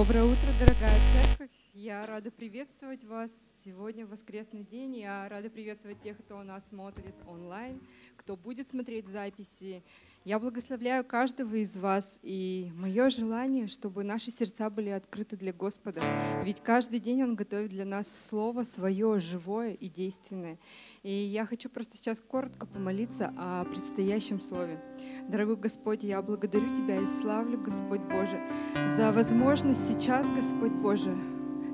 Доброе утро, дорогая церковь. Я рада приветствовать вас сегодня, воскресный день. Я рада приветствовать тех, кто нас смотрит онлайн, кто будет смотреть записи. Я благословляю каждого из вас, и мое желание, чтобы наши сердца были открыты для Господа. Ведь каждый день Он готовит для нас Слово свое, живое и действенное. И я хочу просто сейчас коротко помолиться о предстоящем Слове. Дорогой Господь, я благодарю Тебя и славлю, Господь Боже, за возможность сейчас, Господь Боже,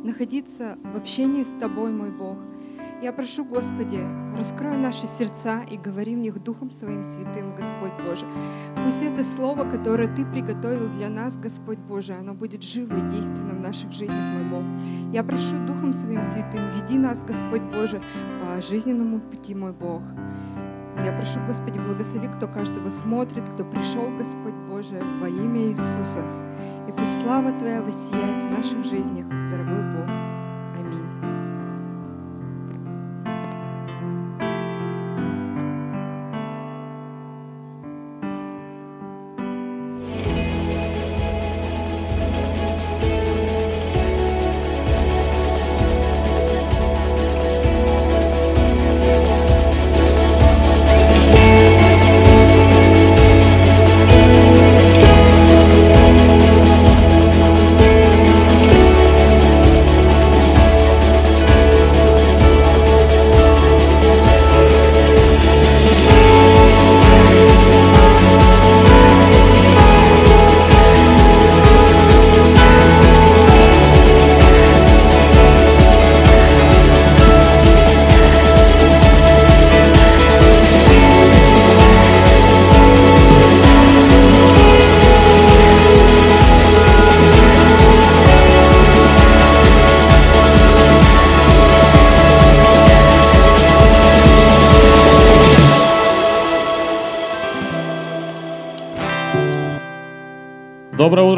находиться в общении с Тобой, мой Бог. Я прошу, Господи, раскрой наши сердца и говори в них Духом Своим Святым, Господь Боже. Пусть это Слово, которое Ты приготовил для нас, Господь Боже, оно будет живо и действенно в наших жизнях, мой Бог. Я прошу Духом Своим Святым, веди нас, Господь Боже, по жизненному пути, мой Бог. Я прошу, Господи, благослови, кто каждого смотрит, кто пришел, Господь Боже, во имя Иисуса. И пусть слава Твоя воссияет в наших жизнях, дорогой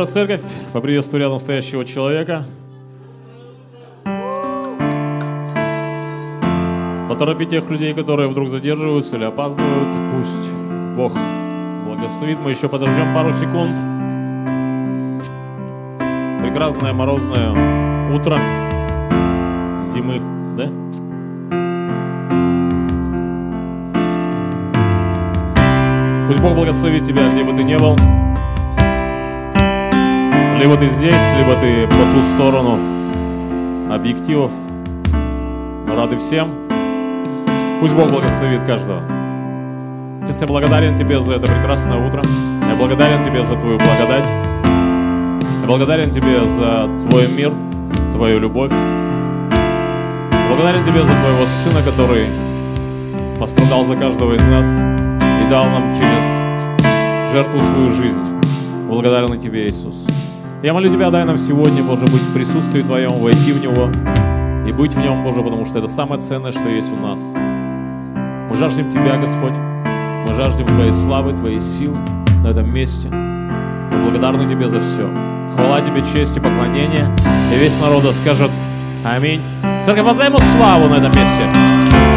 Церковь. Поприветствую рядом стоящего человека. Поторопи тех людей, которые вдруг задерживаются или опаздывают. Пусть Бог благословит. Мы еще подождем пару секунд. Прекрасное морозное утро зимы, да? Пусть Бог благословит тебя, где бы ты ни был. Либо ты здесь, либо ты по ту сторону объективов. Рады всем. Пусть Бог благословит каждого. Отец, я благодарен Тебе за это прекрасное утро. Я благодарен Тебе за Твою благодать. Я благодарен Тебе за Твой мир, Твою любовь. Благодарен Тебе за Твоего Сына, который пострадал за каждого из нас и дал нам через жертву свою жизнь. Благодарен и Тебе, Иисус. Я молю Тебя, дай нам сегодня, Боже, быть в присутствии Твоем, войти в Него и быть в Нем, Боже, потому что это самое ценное, что есть у нас. Мы жаждем Тебя, Господь. Мы жаждем Твоей славы, Твоей силы на этом месте. Мы благодарны Тебе за все. Хвала Тебе, честь и поклонение. И весь народ скажет Аминь. Церковь, воздай Ему славу на этом месте.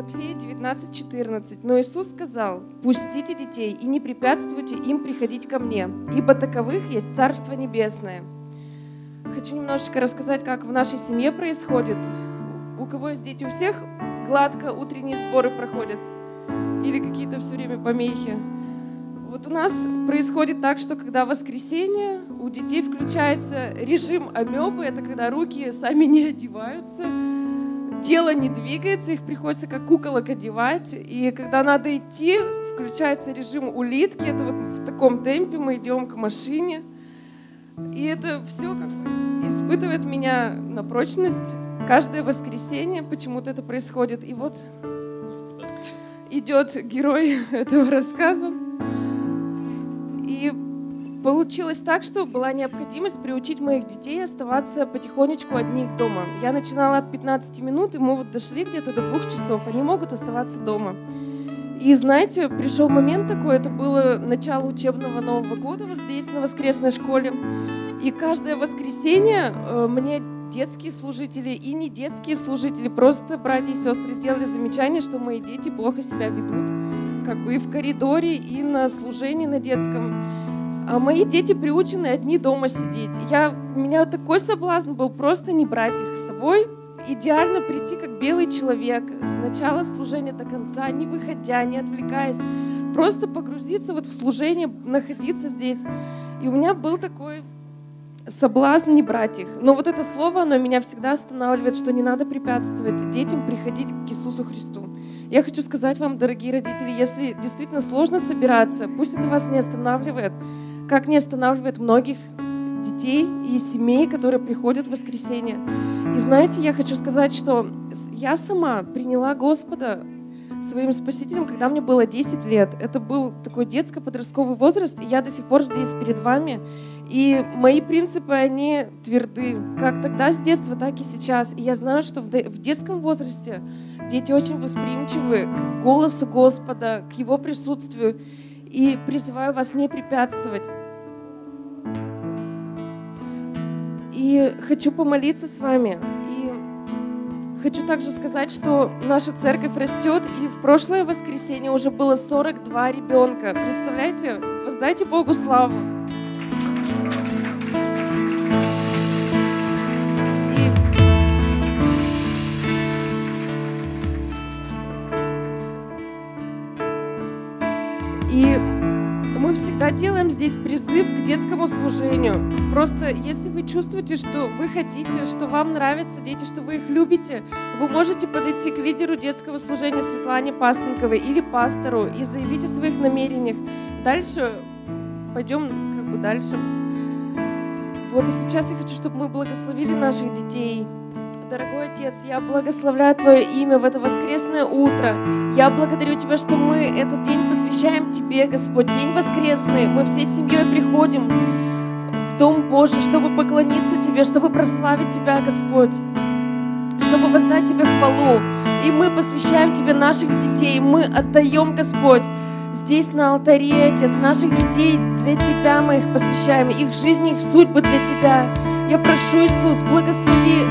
Матфея 19:14. Но Иисус сказал: "Пустите детей и не препятствуйте им приходить ко мне, ибо таковых есть Царство небесное". Хочу немножечко рассказать, как в нашей семье происходит. У кого есть дети, у всех гладко утренние сборы проходят или какие-то все время помехи. Вот у нас происходит так, что когда воскресенье, у детей включается режим амебы, это когда руки сами не одеваются, тело не двигается, их приходится как куколок одевать, и когда надо идти, включается режим улитки, это вот в таком темпе мы идем к машине, и это все как бы испытывает меня на прочность. Каждое воскресенье почему-то это происходит. И вот идет герой этого рассказа. Получилось так, что была необходимость приучить моих детей оставаться потихонечку одних дома. Я начинала от 15 минут, и мы вот дошли где-то до двух часов. Они могут оставаться дома. И знаете, пришел момент такой, это было начало учебного Нового года вот здесь, на воскресной школе. И каждое воскресенье э, мне детские служители и не детские служители, просто братья и сестры делали замечание, что мои дети плохо себя ведут, как бы и в коридоре, и на служении на детском. А мои дети приучены одни дома сидеть. Я, у меня такой соблазн был просто не брать их с собой, идеально прийти как белый человек, с начала служения до конца, не выходя, не отвлекаясь, просто погрузиться вот в служение, находиться здесь. И у меня был такой соблазн не брать их. Но вот это слово, оно меня всегда останавливает, что не надо препятствовать детям приходить к Иисусу Христу. Я хочу сказать вам, дорогие родители, если действительно сложно собираться, пусть это вас не останавливает, как не останавливает многих детей и семей, которые приходят в воскресенье. И знаете, я хочу сказать, что я сама приняла Господа своим спасителем, когда мне было 10 лет. Это был такой детско-подростковый возраст, и я до сих пор здесь перед вами. И мои принципы, они тверды, как тогда с детства, так и сейчас. И я знаю, что в де- в детском возрасте дети очень восприимчивы к голосу Господа, к Его присутствию. И призываю вас не препятствовать. И хочу помолиться с вами. И хочу также сказать, что наша церковь растет, и в прошлое воскресенье уже было 42 ребенка. Представляете? Воздайте Богу славу. И И мы всегда делаем здесь призыв к детскому служению. Просто если вы чувствуете, что вы хотите, что вам нравятся дети, что вы их любите, вы можете подойти к лидеру детского служения Светлане Пасынковой или пастору и заявить о своих намерениях. Дальше пойдем как бы дальше. Вот и сейчас я хочу, чтобы мы благословили наших детей. Дорогой Отец, я благословляю Твое имя в это воскресное утро. Я благодарю Тебя, что мы этот день посвящаем Тебе, Господь, день воскресный. Мы всей семьей приходим в Дом Божий, чтобы поклониться Тебе, чтобы прославить Тебя, Господь чтобы воздать Тебе хвалу. И мы посвящаем Тебе наших детей. Мы отдаем, Господь, здесь на алтаре, Отец, наших детей для Тебя мы их посвящаем. Их жизни, их судьбы для Тебя. Я прошу, Иисус, благослови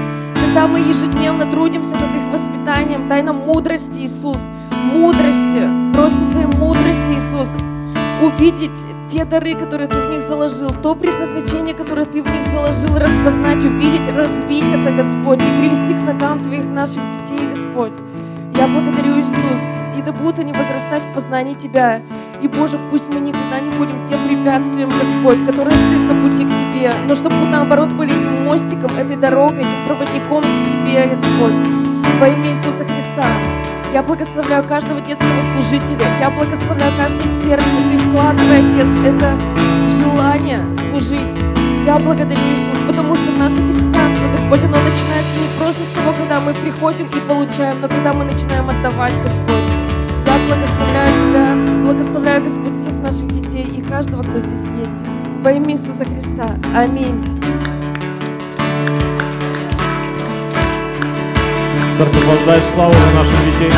когда мы ежедневно трудимся над их воспитанием, дай нам мудрости, Иисус, мудрости. Просим Твоей мудрости, Иисус, увидеть те дары, которые Ты в них заложил, то предназначение, которое Ты в них заложил, распознать, увидеть, развить это, Господь, и привести к ногам Твоих наших детей, Господь. Я благодарю Иисус, и да будут они возрастать в познании Тебя. И, Боже, пусть мы никогда не будем тем препятствием, Господь, которое стоит на пути к Тебе, но чтобы мы, наоборот, были этим мостиком, этой дорогой, этим проводником к Тебе, Господь. Во имя Иисуса Христа. Я благословляю каждого детского служителя. Я благословляю каждое сердце. Ты вкладывай, Отец, это желание служить. Я благодарю Иисус, потому что наше христианство, Господь, оно начинается не просто того, когда мы приходим и получаем, но когда мы начинаем отдавать, Господь. Я благословляю Тебя, благословляю, Господь, всех наших детей и каждого, кто здесь есть. Во имя Иисуса Христа. Аминь. Церковь, воздай славу за наших детей.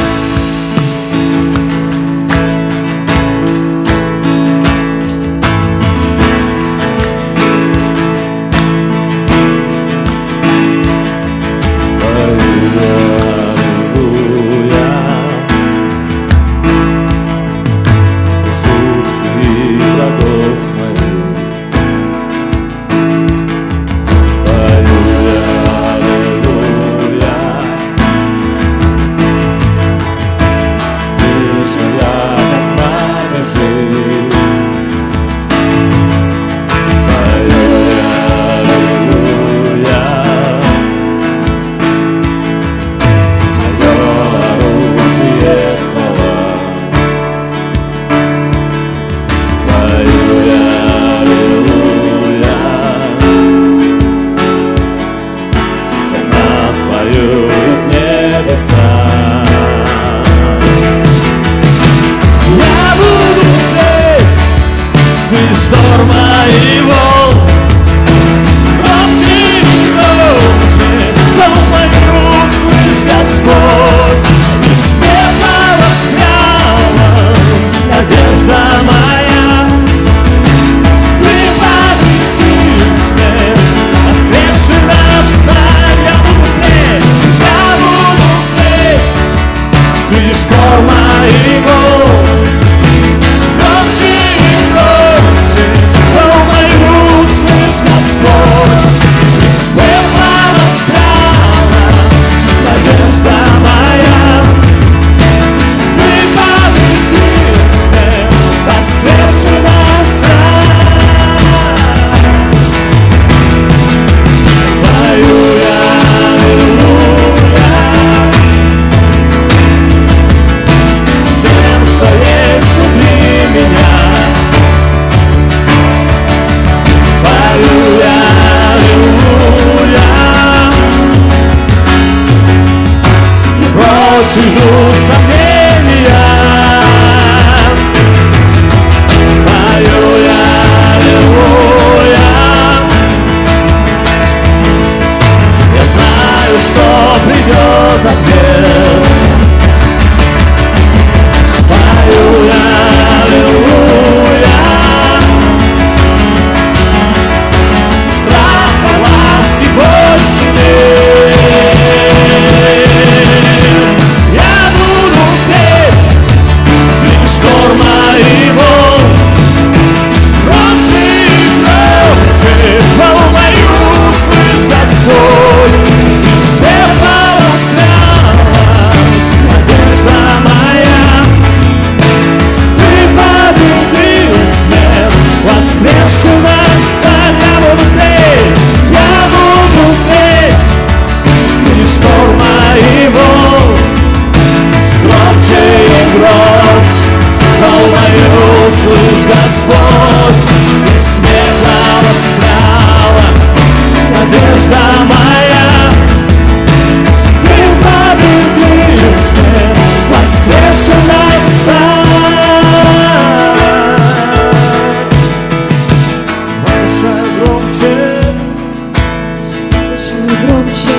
Слышала громче,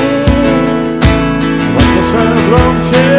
возвышай громче,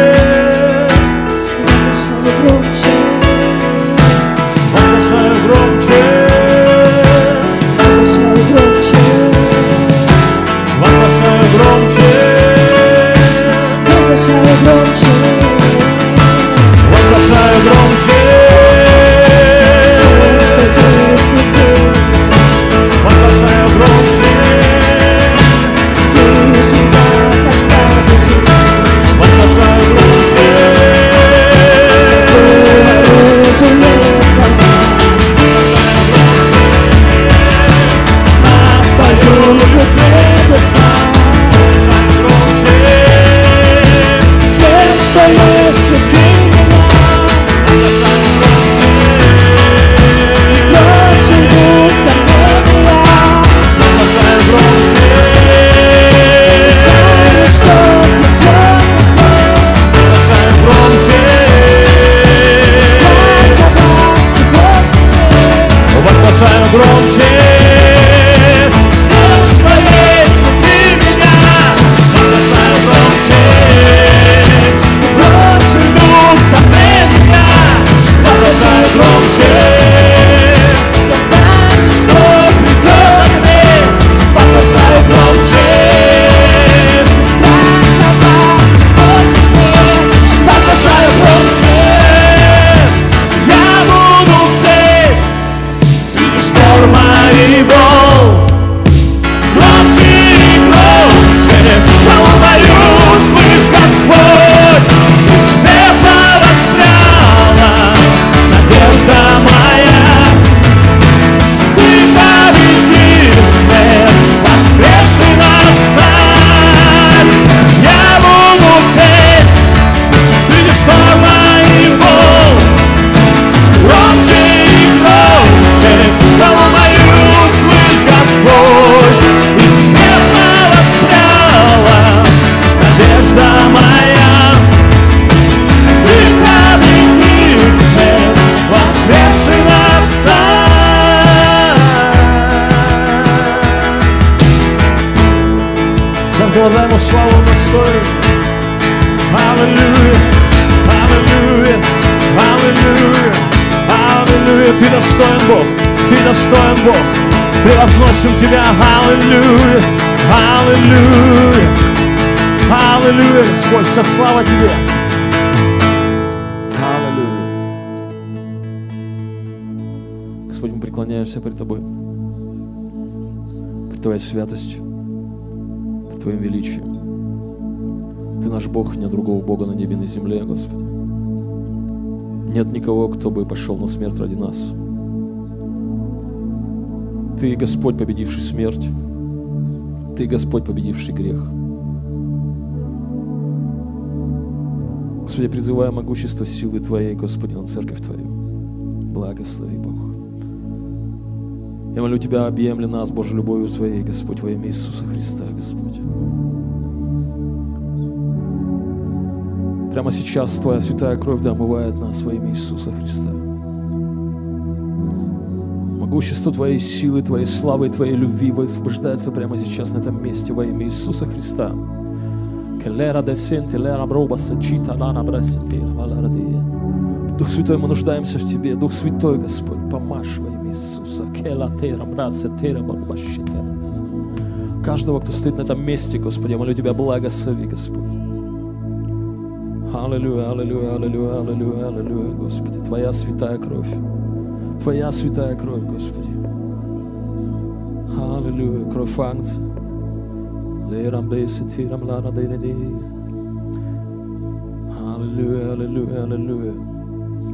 вся слава Тебе. Аллилуйя. Господь, мы преклоняемся пред Тобой, пред Твоей святостью, пред Твоим величием. Ты наш Бог, нет другого Бога на небе и на земле, Господи. Нет никого, кто бы пошел на смерть ради нас. Ты, Господь, победивший смерть. Ты, Господь, победивший грех. Господи, призывая могущество силы Твоей, Господи, на церковь Твою. Благослови, Бог. Я молю Тебя, объемли нас, Божьей любовью Твоей, Господь, во имя Иисуса Христа, Господь. Прямо сейчас Твоя святая кровь да омывает нас во имя Иисуса Христа. Могущество Твоей силы, Твоей славы Твоей любви высвобождается прямо сейчас на этом месте во имя Иисуса Христа. Келера десенте, лера броба сачита, лана браситера, валарадия. Дух Святой, мы нуждаемся в Тебе. Дух Святой, Господь, помажь во имя Иисуса. Кела тера, братцы, тера, барбащитерас. Каждого, кто стоит на этом месте, Господи, я молю Тебя, благослови, Господь. Аллилуйя, аллилуйя, аллилуйя, аллилуйя, аллилуйя, Господи. Твоя святая кровь. Твоя святая кровь, Господи. Аллилуйя, кровь ангца. Аллилуйя, аллилуйя, аллилуйя.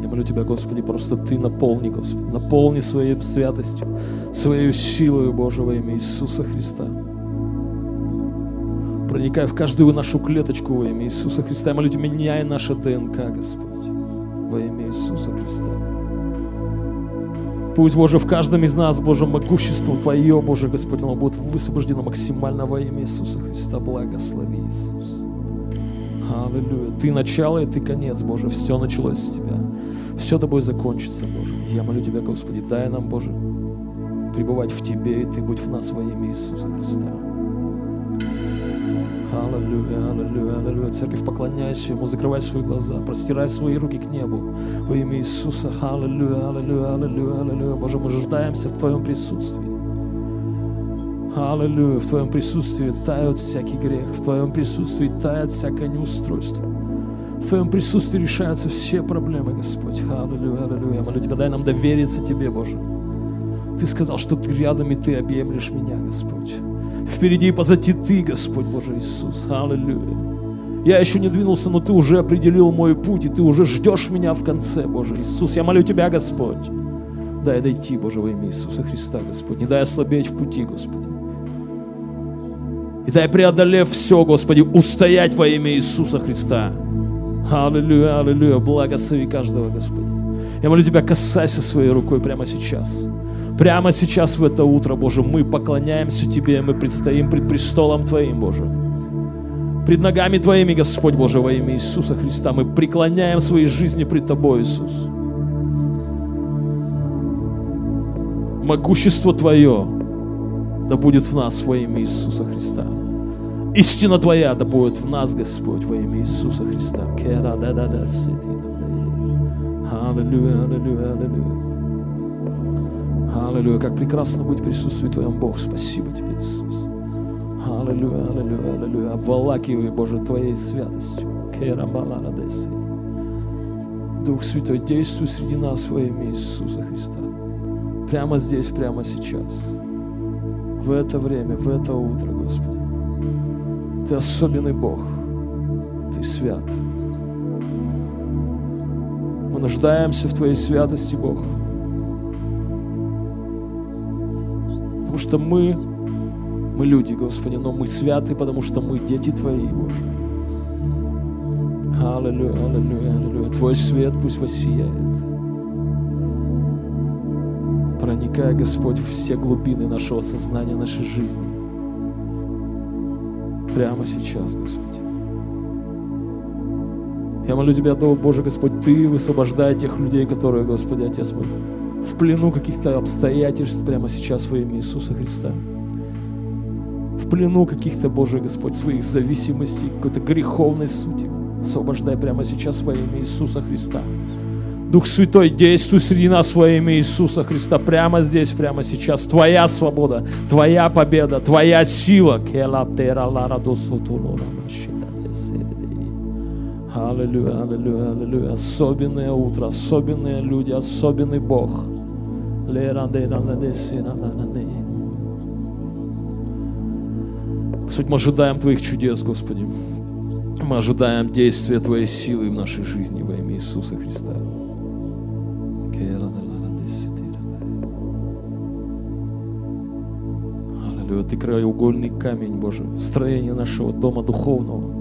Я молю Тебя, Господи, просто Ты наполни, Господи, наполни своей святостью, своей силой, Боже, во имя Иисуса Христа. Проникай в каждую нашу клеточку во имя Иисуса Христа. Я молю Тебя, меняй наше ДНК, Господь, во имя Иисуса Христа. Пусть, Боже, в каждом из нас, Боже, могущество Твое, Боже, Господь, оно будет высвобождено максимально во имя Иисуса Христа. Благослови, Иисус. Аллилуйя. Ты начало и Ты конец, Боже. Все началось с Тебя. Все тобой закончится, Боже. Я молю Тебя, Господи, дай нам, Боже, пребывать в Тебе, и Ты будь в нас во имя Иисуса Христа. Аллилуйя, аллилуйя, аллилуйя. Церковь, поклоняйся Ему, закрывай свои глаза, простирай свои руки к небу во имя Иисуса. Аллилуйя, аллилуйя, аллилуйя, аллилуйя. Боже, мы нуждаемся в Твоем присутствии. Аллилуйя, в Твоем присутствии тает всякий грех, в Твоем присутствии тает всякое неустройство. В Твоем присутствии решаются все проблемы, Господь. Аллилуйя, аллилуйя. Молю Тебя, дай нам довериться Тебе, Боже. Ты сказал, что Ты рядом, и Ты объемлешь меня, Господь. Впереди и позади Ты, Господь Боже Иисус. Аллилуйя. Я еще не двинулся, но Ты уже определил мой путь, и Ты уже ждешь меня в конце, Боже Иисус. Я молю Тебя, Господь. Дай дойти, Боже, во имя Иисуса Христа, Господь. Не дай ослабеть в пути, Господи. И дай, преодолев все, Господи, устоять во имя Иисуса Христа. Аллилуйя, аллилуйя. Благослови каждого, Господи. Я молю Тебя, касайся своей рукой прямо сейчас. Прямо сейчас, в это утро, Боже, мы поклоняемся Тебе, мы предстоим пред престолом Твоим, Боже. Пред ногами Твоими, Господь Боже, во имя Иисуса Христа, мы преклоняем свои жизни пред Тобой, Иисус. Могущество Твое да будет в нас во имя Иисуса Христа. Истина Твоя да будет в нас, Господь, во имя Иисуса Христа. Аллилуйя, аллилуйя, аллилуйя. Аллилуйя, как прекрасно быть в присутствии Твоем, Бог. Спасибо Тебе, Иисус. Аллилуйя, аллилуйя, аллилуйя. Обволакивай, Боже, Твоей святостью. Дух Святой, действуй среди нас во имя Иисуса Христа. Прямо здесь, прямо сейчас. В это время, в это утро, Господи. Ты особенный Бог. Ты свят. Мы нуждаемся в Твоей святости, Бог. Что мы, мы люди, Господи, но мы святы, потому что мы дети Твои, Боже. Аллилуйя, аллилуйя, аллилуйя. Твой свет пусть воссияет. Проникая, Господь, в все глубины нашего сознания, нашей жизни. Прямо сейчас, Господи. Я молю Тебя, о Боже, Господь, Ты высвобождай тех людей, которые, Господи, Отец мой, в плену каких-то обстоятельств прямо сейчас во имя Иисуса Христа. В плену каких-то, Боже Господь, своих зависимостей, какой-то греховной сути. Освобождай прямо сейчас во имя Иисуса Христа. Дух Святой, действуй среди нас во имя Иисуса Христа. Прямо здесь, прямо сейчас. Твоя свобода, Твоя победа, Твоя сила. Аллилуйя, аллилуйя, аллилуйя. Особенное утро, особенные люди, особенный Бог. Господь, мы ожидаем Твоих чудес, Господи. Мы ожидаем действия Твоей силы в нашей жизни во имя Иисуса Христа. Аллилуйя, Ты краеугольный камень, Боже, в строении нашего дома духовного.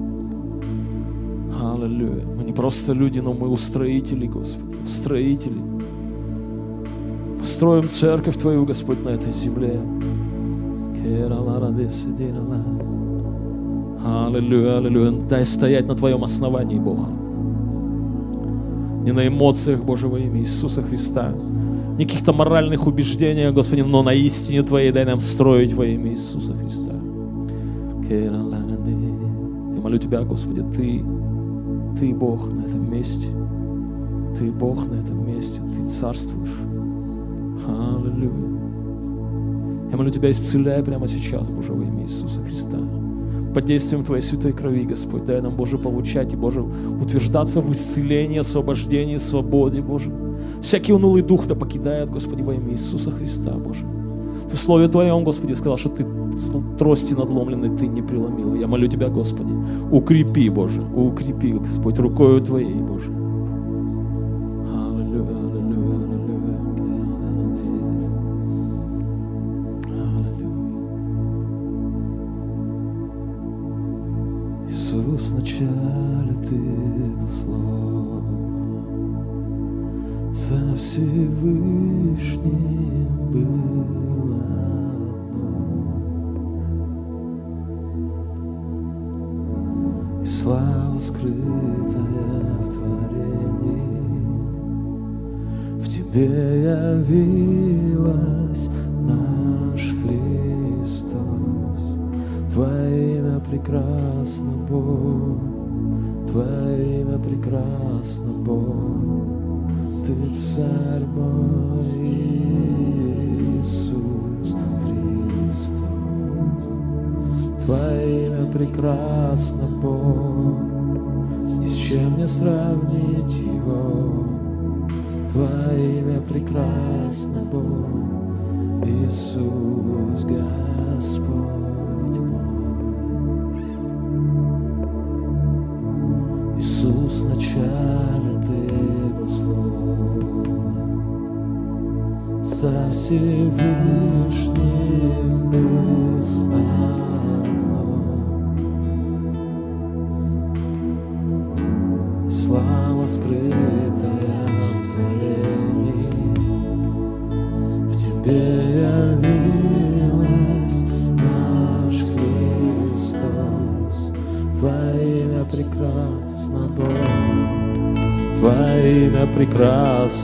Аллилуйя. Мы не просто люди, но мы устроители, Господи, устроители. Строим церковь Твою, Господь, на этой земле. Аллилуйя, аллилуйя. Дай стоять на Твоем основании, Бог. Не на эмоциях, Боже, во имя Иисуса Христа. Не каких-то моральных убеждениях, Господи, но на истине Твоей дай нам строить во имя Иисуса Христа. Я молю Тебя, Господи, Ты, Ты Бог на этом месте. Ты Бог на этом месте. Ты царствуешь. Аллилуйя. Я молю Тебя, исцеляй прямо сейчас, Боже, во имя Иисуса Христа. Под действием Твоей святой крови, Господь, дай нам, Боже, получать и, Боже, утверждаться в исцелении, освобождении, свободе, Боже. Всякий унылый дух да покидает, Господи, во имя Иисуса Христа, Боже. Ты в Слове Твоем, Господи, сказал, что Ты трости надломленной Ты не преломил. Я молю Тебя, Господи, укрепи, Боже, укрепи, Господь, рукою Твоей, Боже.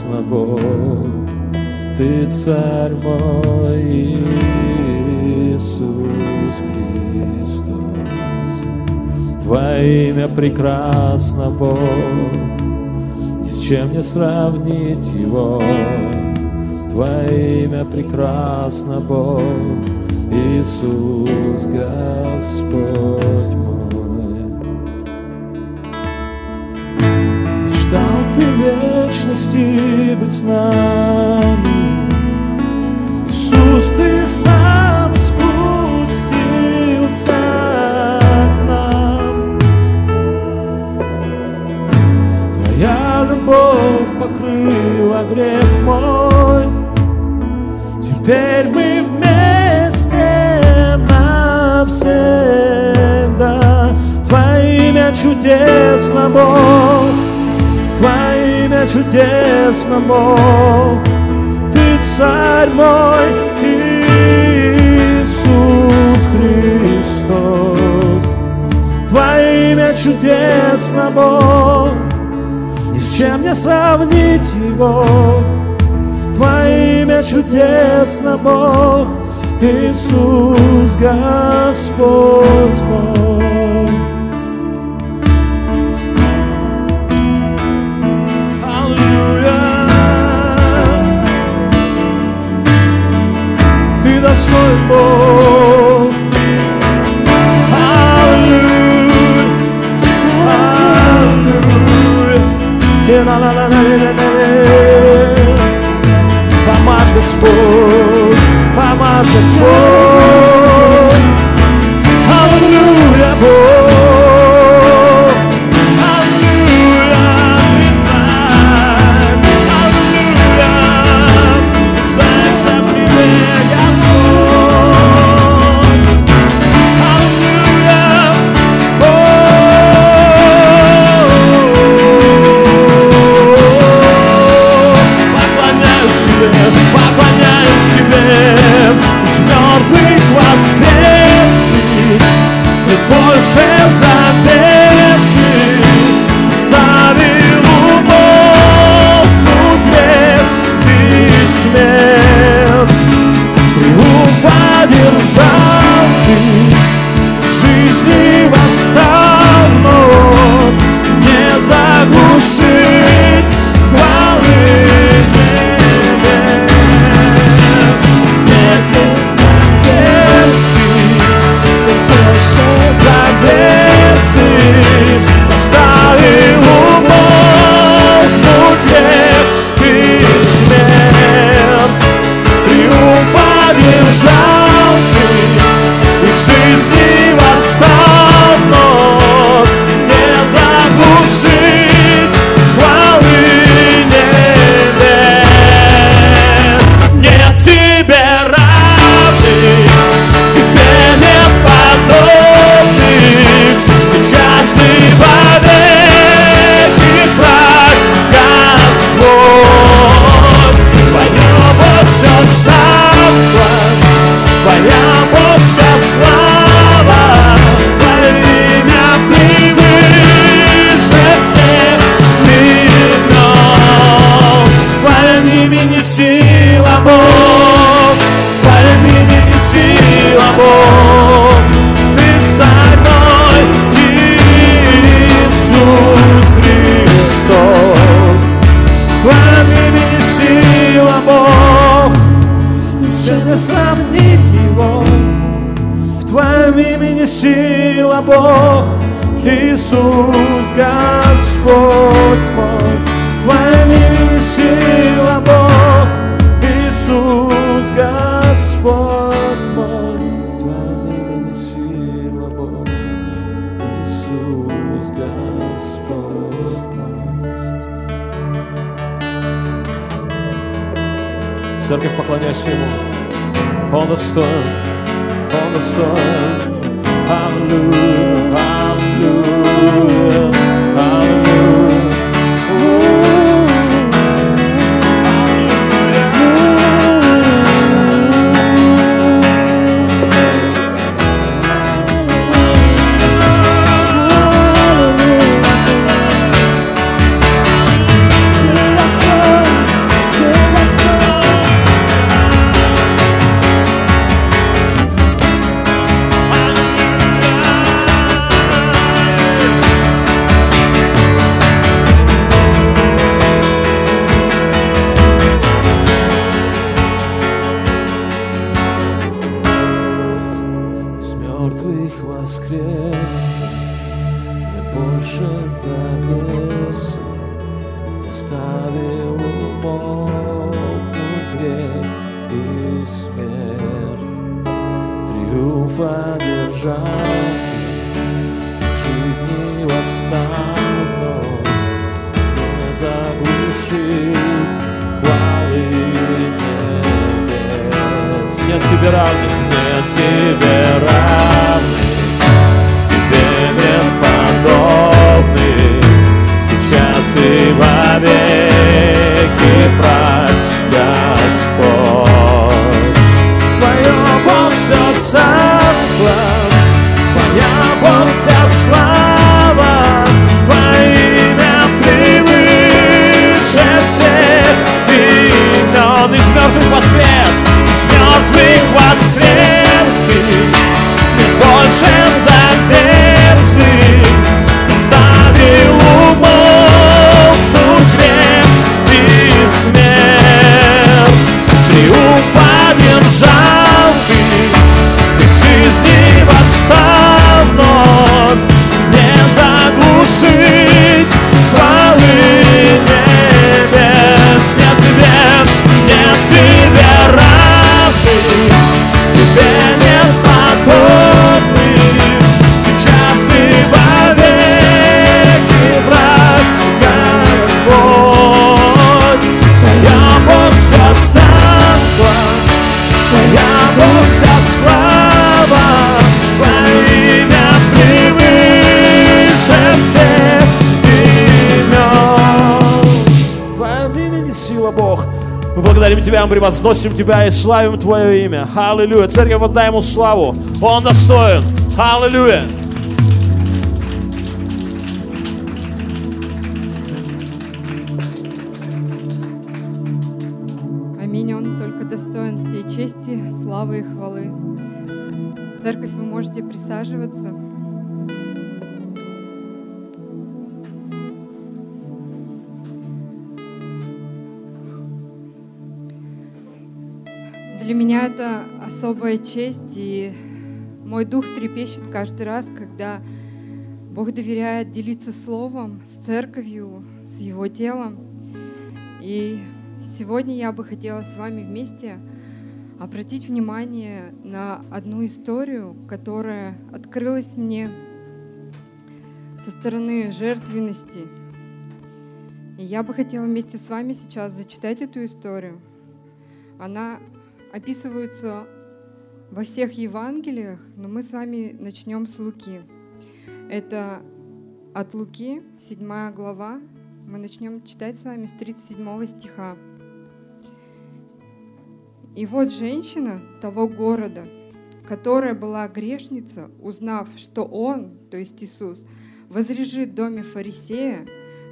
Прекрасно, Бог. Ты царь мой Иисус Христос. Твое имя прекрасно, Бог, ни с чем не сравнить его. Твое имя прекрасно, Бог, Иисус Господь мой. Мечтал ты вечности быть с нами, Иисус, ты сам спустился к нам. Твоя любовь покрыла грех мой, Теперь мы вместе навсегда. Твое имя чудесно, Бог, Твое имя чудесно, Бог, Ты царь мой, Иисус Христос. Твое имя чудесно, Бог, ни с чем не сравнить его. Твое имя чудесно, Бог, Иисус Господь мой. soy vos. Para mais que se for, para mais que se for. 是 Dragnych na Ciebie raj. Благодарим Тебя, мы превозносим Тебя и славим Твое имя. Аллилуйя. Церковь, воздай Ему славу. Он достоин. Аллилуйя. Особая честь, и мой дух трепещет каждый раз, когда Бог доверяет делиться словом с церковью, с его телом. И сегодня я бы хотела с вами вместе обратить внимание на одну историю, которая открылась мне со стороны жертвенности. И я бы хотела вместе с вами сейчас зачитать эту историю. Она описывается во всех Евангелиях, но мы с вами начнем с Луки. Это от Луки, 7 глава. Мы начнем читать с вами с 37 стиха. И вот женщина того города, которая была грешница, узнав, что он, то есть Иисус, возрежит в доме фарисея,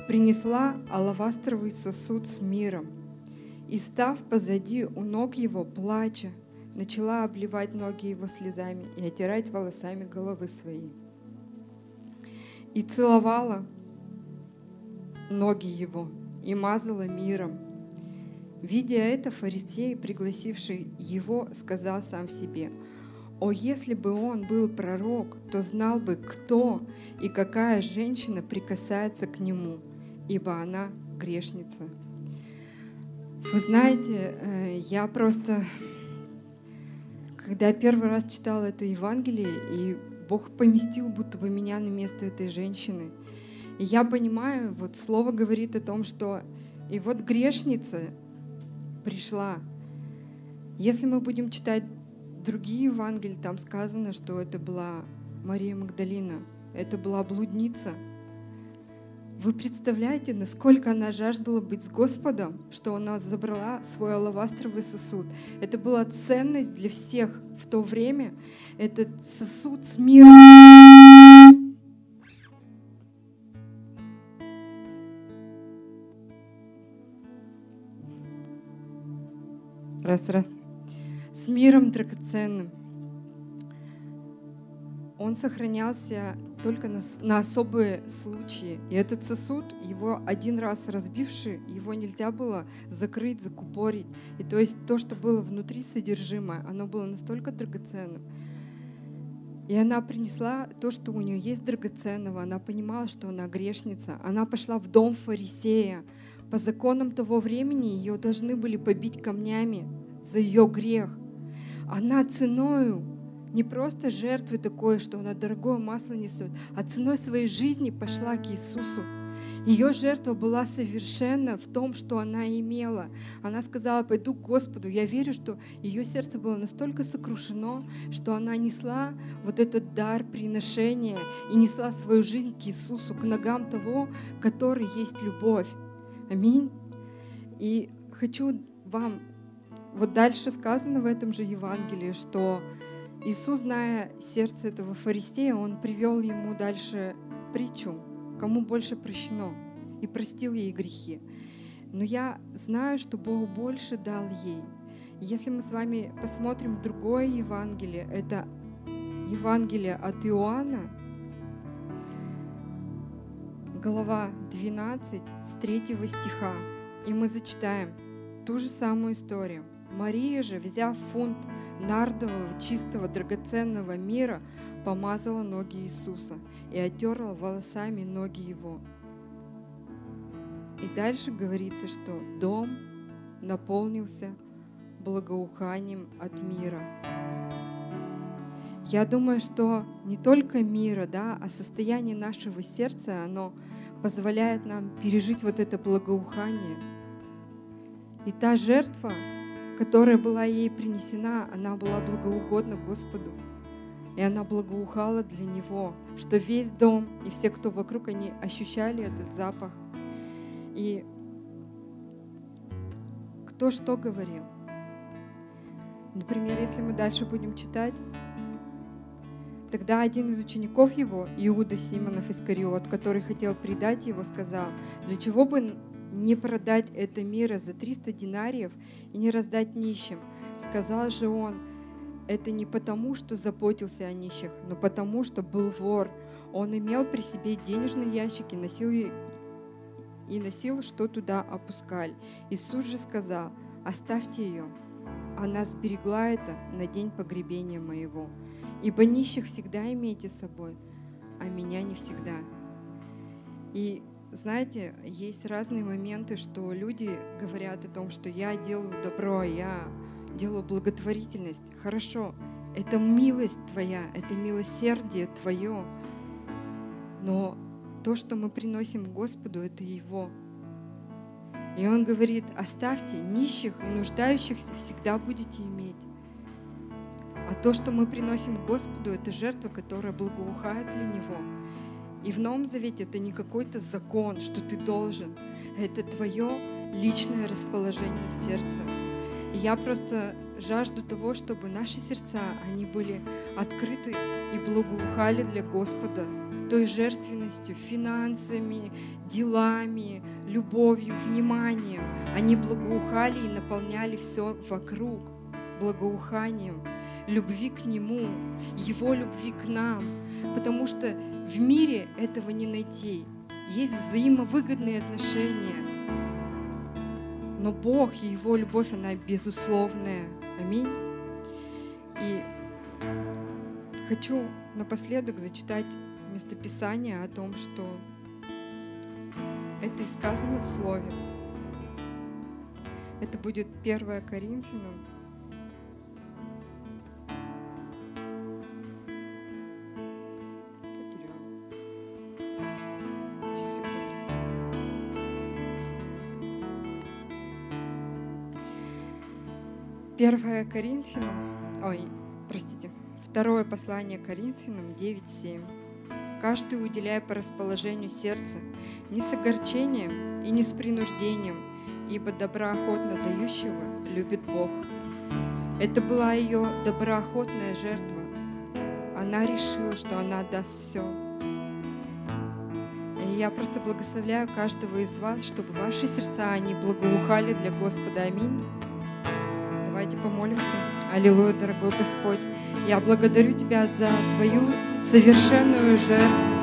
принесла алавастровый сосуд с миром и, став позади у ног его, плача, начала обливать ноги его слезами и отирать волосами головы своей. И целовала ноги его и мазала миром. Видя это, фарисей, пригласивший его, сказал сам себе, «О, если бы он был пророк, то знал бы, кто и какая женщина прикасается к нему, ибо она грешница». Вы знаете, э, я просто, когда я первый раз читала это Евангелие, и Бог поместил будто бы меня на место этой женщины, и я понимаю, вот слово говорит о том, что и вот грешница пришла. Если мы будем читать другие Евангелия, там сказано, что это была Мария Магдалина, это была блудница – вы представляете, насколько она жаждала быть с Господом, что она забрала свой алавастровый сосуд. Это была ценность для всех в то время. Этот сосуд с миром. Раз, раз. С миром драгоценным. Он сохранялся только на, на особые случаи. И этот сосуд, его один раз разбивший, его нельзя было закрыть, закупорить. И то есть то, что было внутри содержимое, оно было настолько драгоценным. И она принесла то, что у нее есть драгоценного. Она понимала, что она грешница. Она пошла в дом фарисея. По законам того времени ее должны были побить камнями за ее грех. Она ценою не просто жертвы такой, что она дорогое масло несет, а ценой своей жизни пошла к Иисусу. Ее жертва была совершенна в том, что она имела. Она сказала, пойду к Господу. Я верю, что ее сердце было настолько сокрушено, что она несла вот этот дар приношения и несла свою жизнь к Иисусу, к ногам того, который есть любовь. Аминь. И хочу вам, вот дальше сказано в этом же Евангелии, что Иисус, зная сердце этого фарисея, Он привел ему дальше притчу, кому больше прощено, и простил ей грехи. Но я знаю, что Бог больше дал ей. Если мы с вами посмотрим другое Евангелие, это Евангелие от Иоанна, глава 12, с 3 стиха. И мы зачитаем ту же самую историю. Мария же, взяв фунт нардового, чистого, драгоценного мира, помазала ноги Иисуса и отерла волосами ноги Его. И дальше говорится, что дом наполнился благоуханием от мира. Я думаю, что не только мира, да, а состояние нашего сердца, оно позволяет нам пережить вот это благоухание. И та жертва, которая была ей принесена, она была благоугодна Господу. И она благоухала для Него, что весь дом и все, кто вокруг, они ощущали этот запах. И кто что говорил. Например, если мы дальше будем читать, тогда один из учеников его, Иуда Симонов Искариот, который хотел предать его, сказал, для чего бы не продать это мира за 300 динариев и не раздать нищим? Сказал же он, это не потому, что заботился о нищих, но потому, что был вор. Он имел при себе денежные ящики, носил и и носил, что туда опускали. Иисус же сказал, оставьте ее, она сберегла это на день погребения моего. Ибо нищих всегда имейте с собой, а меня не всегда. И знаете, есть разные моменты, что люди говорят о том, что я делаю добро, я делаю благотворительность. Хорошо, это милость твоя, это милосердие твое. Но то, что мы приносим Господу, это Его. И Он говорит, оставьте нищих и нуждающихся всегда будете иметь. А то, что мы приносим Господу, это жертва, которая благоухает для Него. И в Новом Завете это не какой-то закон, что ты должен. Это твое личное расположение сердца. И я просто жажду того, чтобы наши сердца, они были открыты и благоухали для Господа той жертвенностью, финансами, делами, любовью, вниманием. Они благоухали и наполняли все вокруг благоуханием, любви к Нему, Его любви к нам. Потому что в мире этого не найти. Есть взаимовыгодные отношения. Но Бог и Его любовь, она безусловная. Аминь. И хочу напоследок зачитать местописание о том, что это и сказано в Слове. Это будет 1 Коринфянам. 1 Коринфянам, ой, простите, второе послание Коринфянам 9.7. Каждый уделяя по расположению сердца, не с огорчением и не с принуждением, ибо доброохотно дающего любит Бог. Это была ее доброохотная жертва. Она решила, что она даст все. И я просто благословляю каждого из вас, чтобы ваши сердца, они благоухали для Господа. Аминь. Помолимся. Аллилуйя, дорогой Господь. Я благодарю Тебя за Твою совершенную жертву,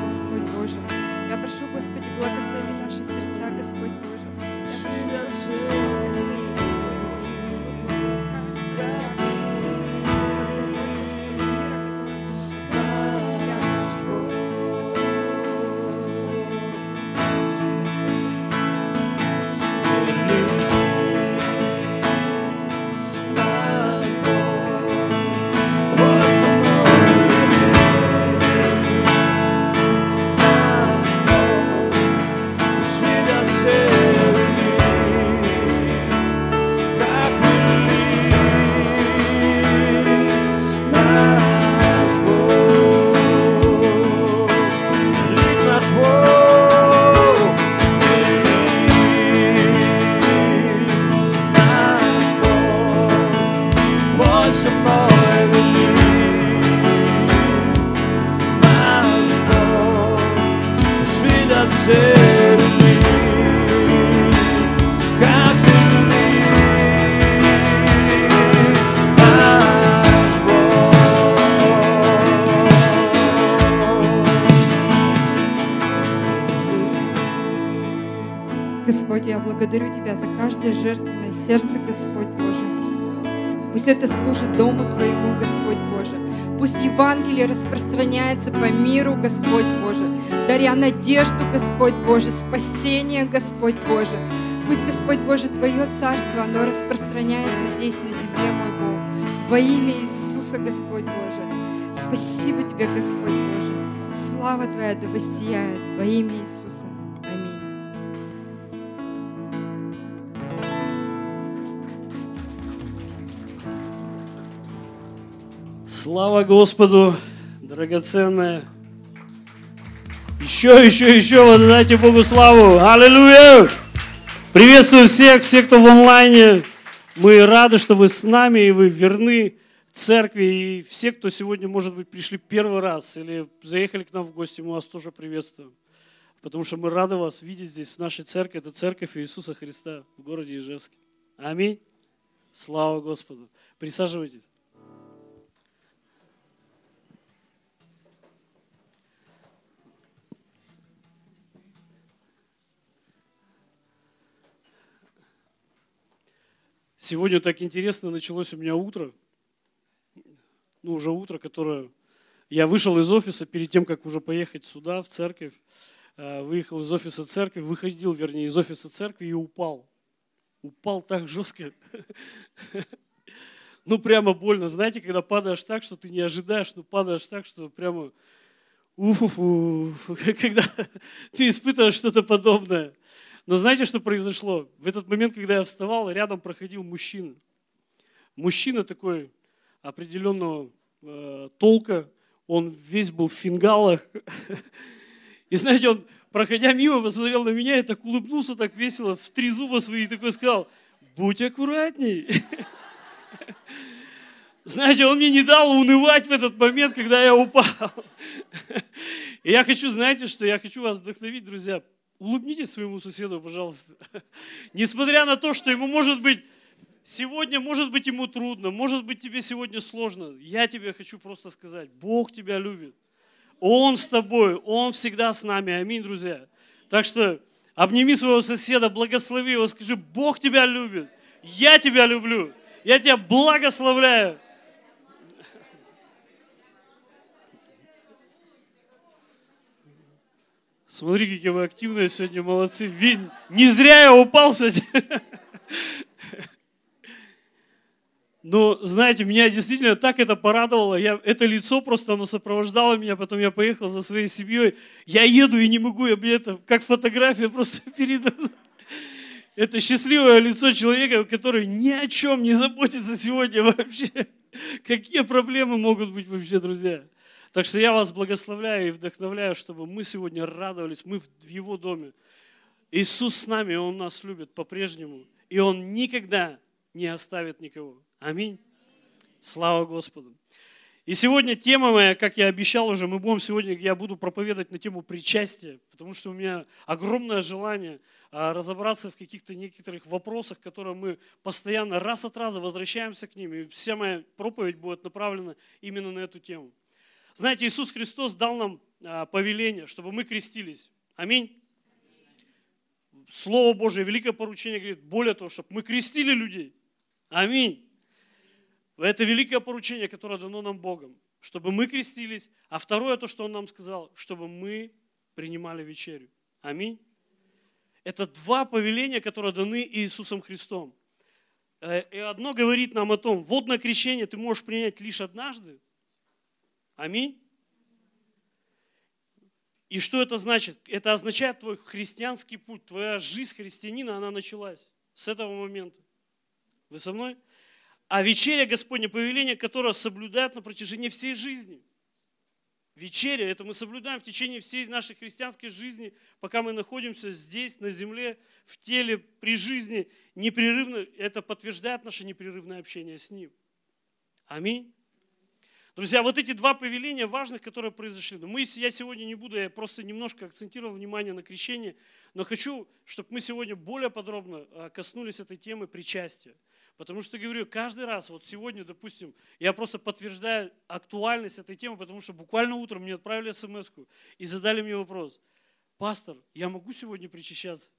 благодарю Тебя за каждое жертвенное сердце, Господь Боже. Пусть это служит Дому Твоему, Господь Боже. Пусть Евангелие распространяется по миру, Господь Боже, даря надежду, Господь Боже, спасение, Господь Боже. Пусть, Господь Боже, Твое Царство, оно распространяется здесь, на земле, мой Бог. Во имя Иисуса, Господь Боже. Спасибо Тебе, Господь Боже. Слава Твоя да воссияет во имя Слава Господу, драгоценная. Еще, еще, еще, вот дайте Богу славу. Аллилуйя! Приветствую всех, всех, кто в онлайне. Мы рады, что вы с нами, и вы верны церкви. И все, кто сегодня, может быть, пришли первый раз или заехали к нам в гости, мы вас тоже приветствуем. Потому что мы рады вас видеть здесь, в нашей церкви. Это церковь Иисуса Христа в городе Ижевске. Аминь. Слава Господу. Присаживайтесь. Сегодня так интересно началось у меня утро. Ну, уже утро, которое... Я вышел из офиса перед тем, как уже поехать сюда, в церковь. Э, Выехал из офиса церкви, выходил, вернее, из офиса церкви и упал. Упал так жестко. Ну, прямо больно. Знаете, когда падаешь так, что ты не ожидаешь, но падаешь так, что прямо... Уфу, когда ты испытываешь что-то подобное. Но знаете, что произошло? В этот момент, когда я вставал, рядом проходил мужчина. Мужчина такой определенного э, толка, он весь был в фингалах. И знаете, он, проходя мимо, посмотрел на меня и так улыбнулся так весело, в три зуба свои, и такой сказал, будь аккуратней. Знаете, он мне не дал унывать в этот момент, когда я упал. И я хочу, знаете, что я хочу вас вдохновить, друзья, улыбнитесь своему соседу, пожалуйста. Несмотря на то, что ему может быть сегодня, может быть ему трудно, может быть тебе сегодня сложно, я тебе хочу просто сказать, Бог тебя любит. Он с тобой, Он всегда с нами. Аминь, друзья. Так что обними своего соседа, благослови его, скажи, Бог тебя любит, я тебя люблю, я тебя благословляю. Смотри, какие вы активные сегодня, молодцы. Ви- Не зря я упал сегодня. Но, знаете, меня действительно так это порадовало. Я, это лицо просто, оно сопровождало меня. Потом я поехал за своей семьей. Я еду и не могу, я, мне это как фотография просто передо мной. Это счастливое лицо человека, который ни о чем не заботится сегодня вообще. Какие проблемы могут быть вообще, друзья? Так что я вас благословляю и вдохновляю, чтобы мы сегодня радовались, мы в Его доме. Иисус с нами, Он нас любит по-прежнему. И Он никогда не оставит никого. Аминь. Слава Господу. И сегодня тема моя, как я обещал уже, мы будем сегодня, я буду проповедовать на тему причастия, потому что у меня огромное желание а, разобраться в каких-то некоторых вопросах, которые мы постоянно раз от раза возвращаемся к ним. И вся моя проповедь будет направлена именно на эту тему. Знаете, Иисус Христос дал нам а, повеление, чтобы мы крестились. Аминь. Слово Божие, великое поручение говорит, более того, чтобы мы крестили людей. Аминь. Это великое поручение, которое дано нам Богом, чтобы мы крестились. А второе, то, что Он нам сказал, чтобы мы принимали вечерю. Аминь. Это два повеления, которые даны Иисусом Христом. Э, И одно говорит нам о том, водное крещение ты можешь принять лишь однажды. Аминь. И что это значит? Это означает твой христианский путь, твоя жизнь христианина, она началась с этого момента. Вы со мной? А вечеря Господня повеление, которое соблюдает на протяжении всей жизни. Вечеря, это мы соблюдаем в течение всей нашей христианской жизни, пока мы находимся здесь, на земле, в теле, при жизни, непрерывно. Это подтверждает наше непрерывное общение с Ним. Аминь. Друзья, вот эти два повеления важных, которые произошли. Но мы, я сегодня не буду, я просто немножко акцентировал внимание на крещение, но хочу, чтобы мы сегодня более подробно а, коснулись этой темы причастия. Потому что, говорю, каждый раз, вот сегодня, допустим, я просто подтверждаю актуальность этой темы, потому что буквально утром мне отправили смс и задали мне вопрос. Пастор, я могу сегодня причащаться?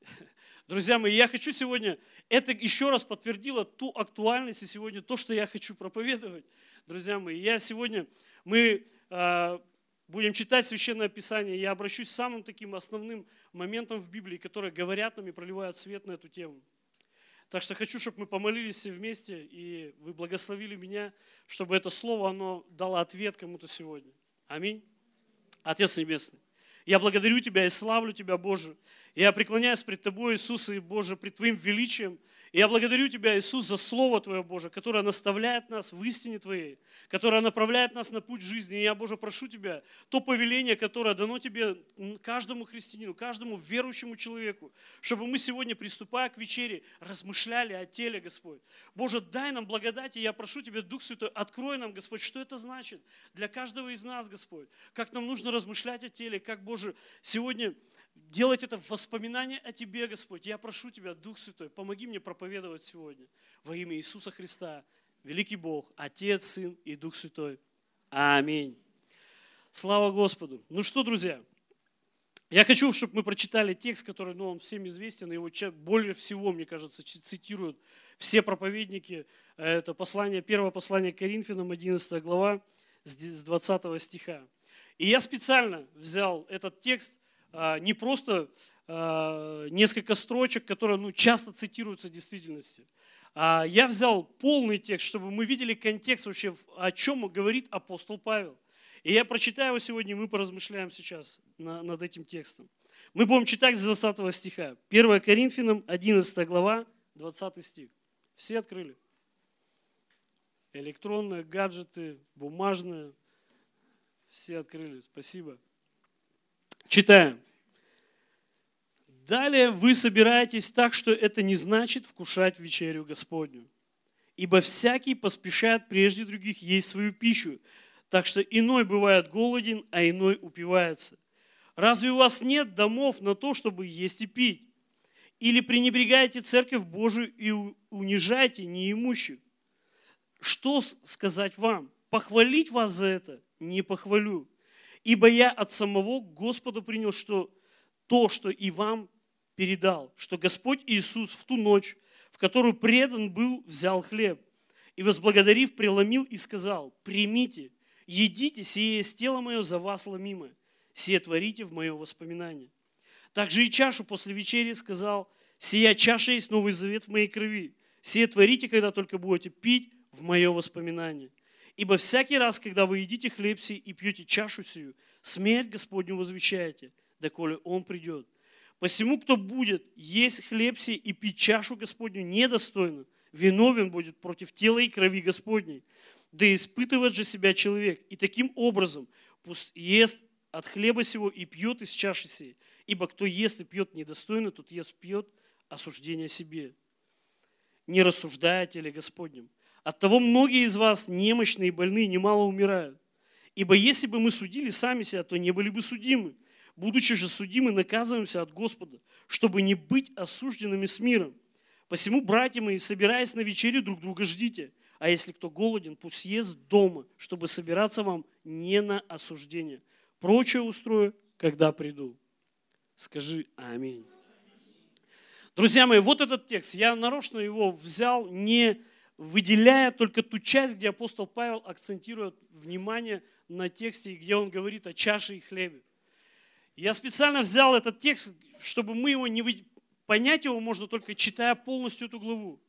Друзья мои, я хочу сегодня, это еще раз подтвердило ту актуальность и сегодня то, что я хочу проповедовать. Друзья мои, я сегодня, мы э, будем читать Священное Писание, я обращусь к самым таким основным моментам в Библии, которые говорят нам и проливают свет на эту тему. Так что хочу, чтобы мы помолились все вместе, и вы благословили меня, чтобы это слово, оно дало ответ кому-то сегодня. Аминь. Отец Небесный, я благодарю Тебя и славлю Тебя, Боже. Я преклоняюсь пред Тобой, Иисус и Боже, пред Твоим величием Я благодарю Тебя, Иисус, за Слово Твое, Боже, которое наставляет нас в истине Твоей, которое направляет нас на путь жизни. И я, Боже, прошу Тебя, то повеление, которое дано Тебе каждому христианину, каждому верующему человеку, чтобы мы сегодня, приступая к вечере, размышляли о теле, Господь. Боже, дай нам благодать, и я прошу Тебя, Дух Святой, открой нам, Господь, что это значит для каждого из нас, Господь. Как нам нужно размышлять о теле, как, Боже, сегодня делать это в воспоминание о Тебе, Господь. Я прошу Тебя, Дух Святой, помоги мне проповедовать сегодня во имя Иисуса Христа, великий Бог, Отец, Сын и Дух Святой. Аминь. Слава Господу. Ну что, друзья, я хочу, чтобы мы прочитали текст, который, ну, он всем известен, его более всего, мне кажется, цитируют все проповедники. Это послание, первое послание Коринфянам, 11 глава, с ди- с 20 стиха. И я специально взял этот текст, не просто а, несколько строчек, которые ну, часто цитируются в действительности. А Я взял полный текст, чтобы мы видели контекст вообще, о чем говорит апостол Павел. И я прочитаю его сегодня, и мы поразмышляем сейчас на- над этим текстом. Мы будем читать с 20 стиха. 1 Коринфянам, 11 глава, 20 стих. Все открыли? Электронные, гаджеты, бумажные. Все открыли. Спасибо. Читаем. Далее вы собираетесь так, что это не значит вкушать вечерю Господню. Ибо всякий поспешает прежде других есть свою пищу, так что иной бывает голоден, а иной упивается. Разве у вас нет домов на то, чтобы есть и пить? Или пренебрегаете церковь Божию и унижаете неимущих? Что сказать вам? Похвалить вас за это? Не похвалю. Ибо я от самого Господа принял, что то, что и вам передал, что Господь Иисус в ту ночь, в которую предан был, взял хлеб и, возблагодарив, преломил и сказал, примите, едите, сие есть тело мое за вас ломимое, сие творите в мое воспоминание. Также и чашу после вечери сказал, сия чаша есть новый завет в моей крови, сие творите, когда только будете пить в мое воспоминание. Ибо всякий раз, когда вы едите хлеб сей и пьете чашу сию, смерть Господню возвещаете, доколе Он придет. Посему, кто будет есть хлеб сей и пить чашу Господню недостойно, виновен будет против тела и крови Господней. Да испытывает же себя человек, и таким образом пусть ест от хлеба сего и пьет из чаши сей. Ибо кто ест и пьет недостойно, тот ест, пьет осуждение себе, не рассуждая о теле Господнем. Оттого многие из вас немощные и больные немало умирают. Ибо если бы мы судили сами себя, то не были бы судимы. Будучи же судимы, наказываемся от Господа, чтобы не быть осужденными с миром. Посему, братья мои, собираясь на вечерю, друг друга ждите. А если кто голоден, пусть ест дома, чтобы собираться вам не на осуждение. Прочее устрою, когда приду. Скажи аминь. Друзья мои, вот этот текст. Я нарочно его взял, не выделяя только ту часть, где апостол Павел акцентирует внимание на тексте, где он говорит о чаше и хлебе. Я специально взял этот текст, чтобы мы его не вы... понять его можно только читая полностью эту главу.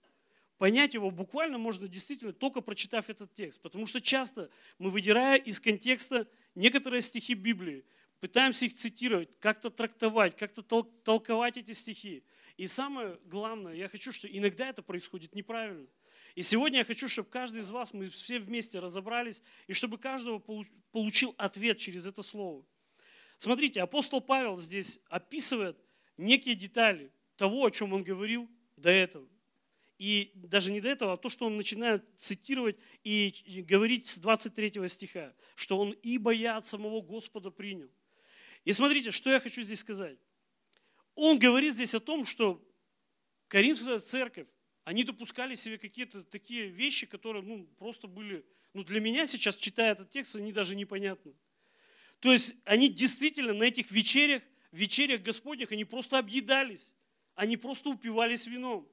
Понять его буквально можно действительно только прочитав этот текст. Потому что часто мы, выдирая из контекста некоторые стихи Библии, пытаемся их цитировать, как-то трактовать, как-то тол- толковать эти стихи. И самое главное, я хочу, что иногда это происходит неправильно. И сегодня я хочу, чтобы каждый из вас, мы все вместе разобрались, и чтобы каждого полу- получил ответ через это слово. Смотрите, апостол Павел здесь описывает некие детали того, о чем он говорил до этого. И даже не до этого, а то, что он начинает цитировать и говорить с 23 стиха, что он «ибо я от самого Господа принял». И смотрите, что я хочу здесь сказать. Он говорит здесь о том, что Коринфская церковь, они допускали себе какие-то такие вещи, которые ну, просто были, ну для меня сейчас, читая этот текст, они даже непонятны. То есть они действительно на этих вечерях, вечерях Господних, они просто объедались, они просто упивались вином.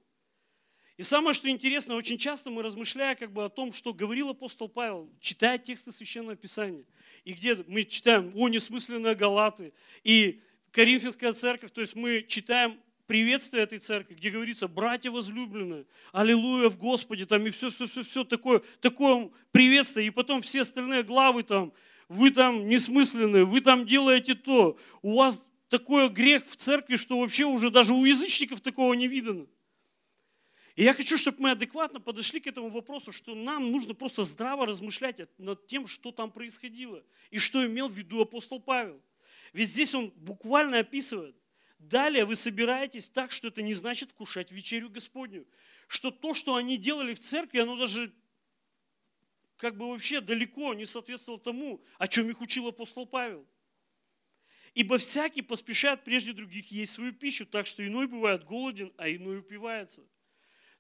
И самое, что интересно, очень часто мы размышляя как бы о том, что говорил апостол Павел, читая тексты Священного Писания, и где мы читаем «О, несмысленные Галаты», и Коринфянская церковь, то есть мы читаем приветствие этой церкви, где говорится «братья возлюбленные», «Аллилуйя в Господе», там и все-все-все-все такое, такое приветствие, и потом все остальные главы там, вы там несмысленные, вы там делаете то, у вас такой грех в церкви, что вообще уже даже у язычников такого не видано. И я хочу, чтобы мы адекватно подошли к этому вопросу, что нам нужно просто здраво размышлять над тем, что там происходило и что имел в виду апостол Павел. Ведь здесь он буквально описывает. Далее вы собираетесь так, что это не значит вкушать вечерю Господню. Что то, что они делали в церкви, оно даже как бы вообще далеко не соответствовало тому, о чем их учил апостол Павел. Ибо всякий поспешает прежде других есть свою пищу, так что иной бывает голоден, а иной упивается.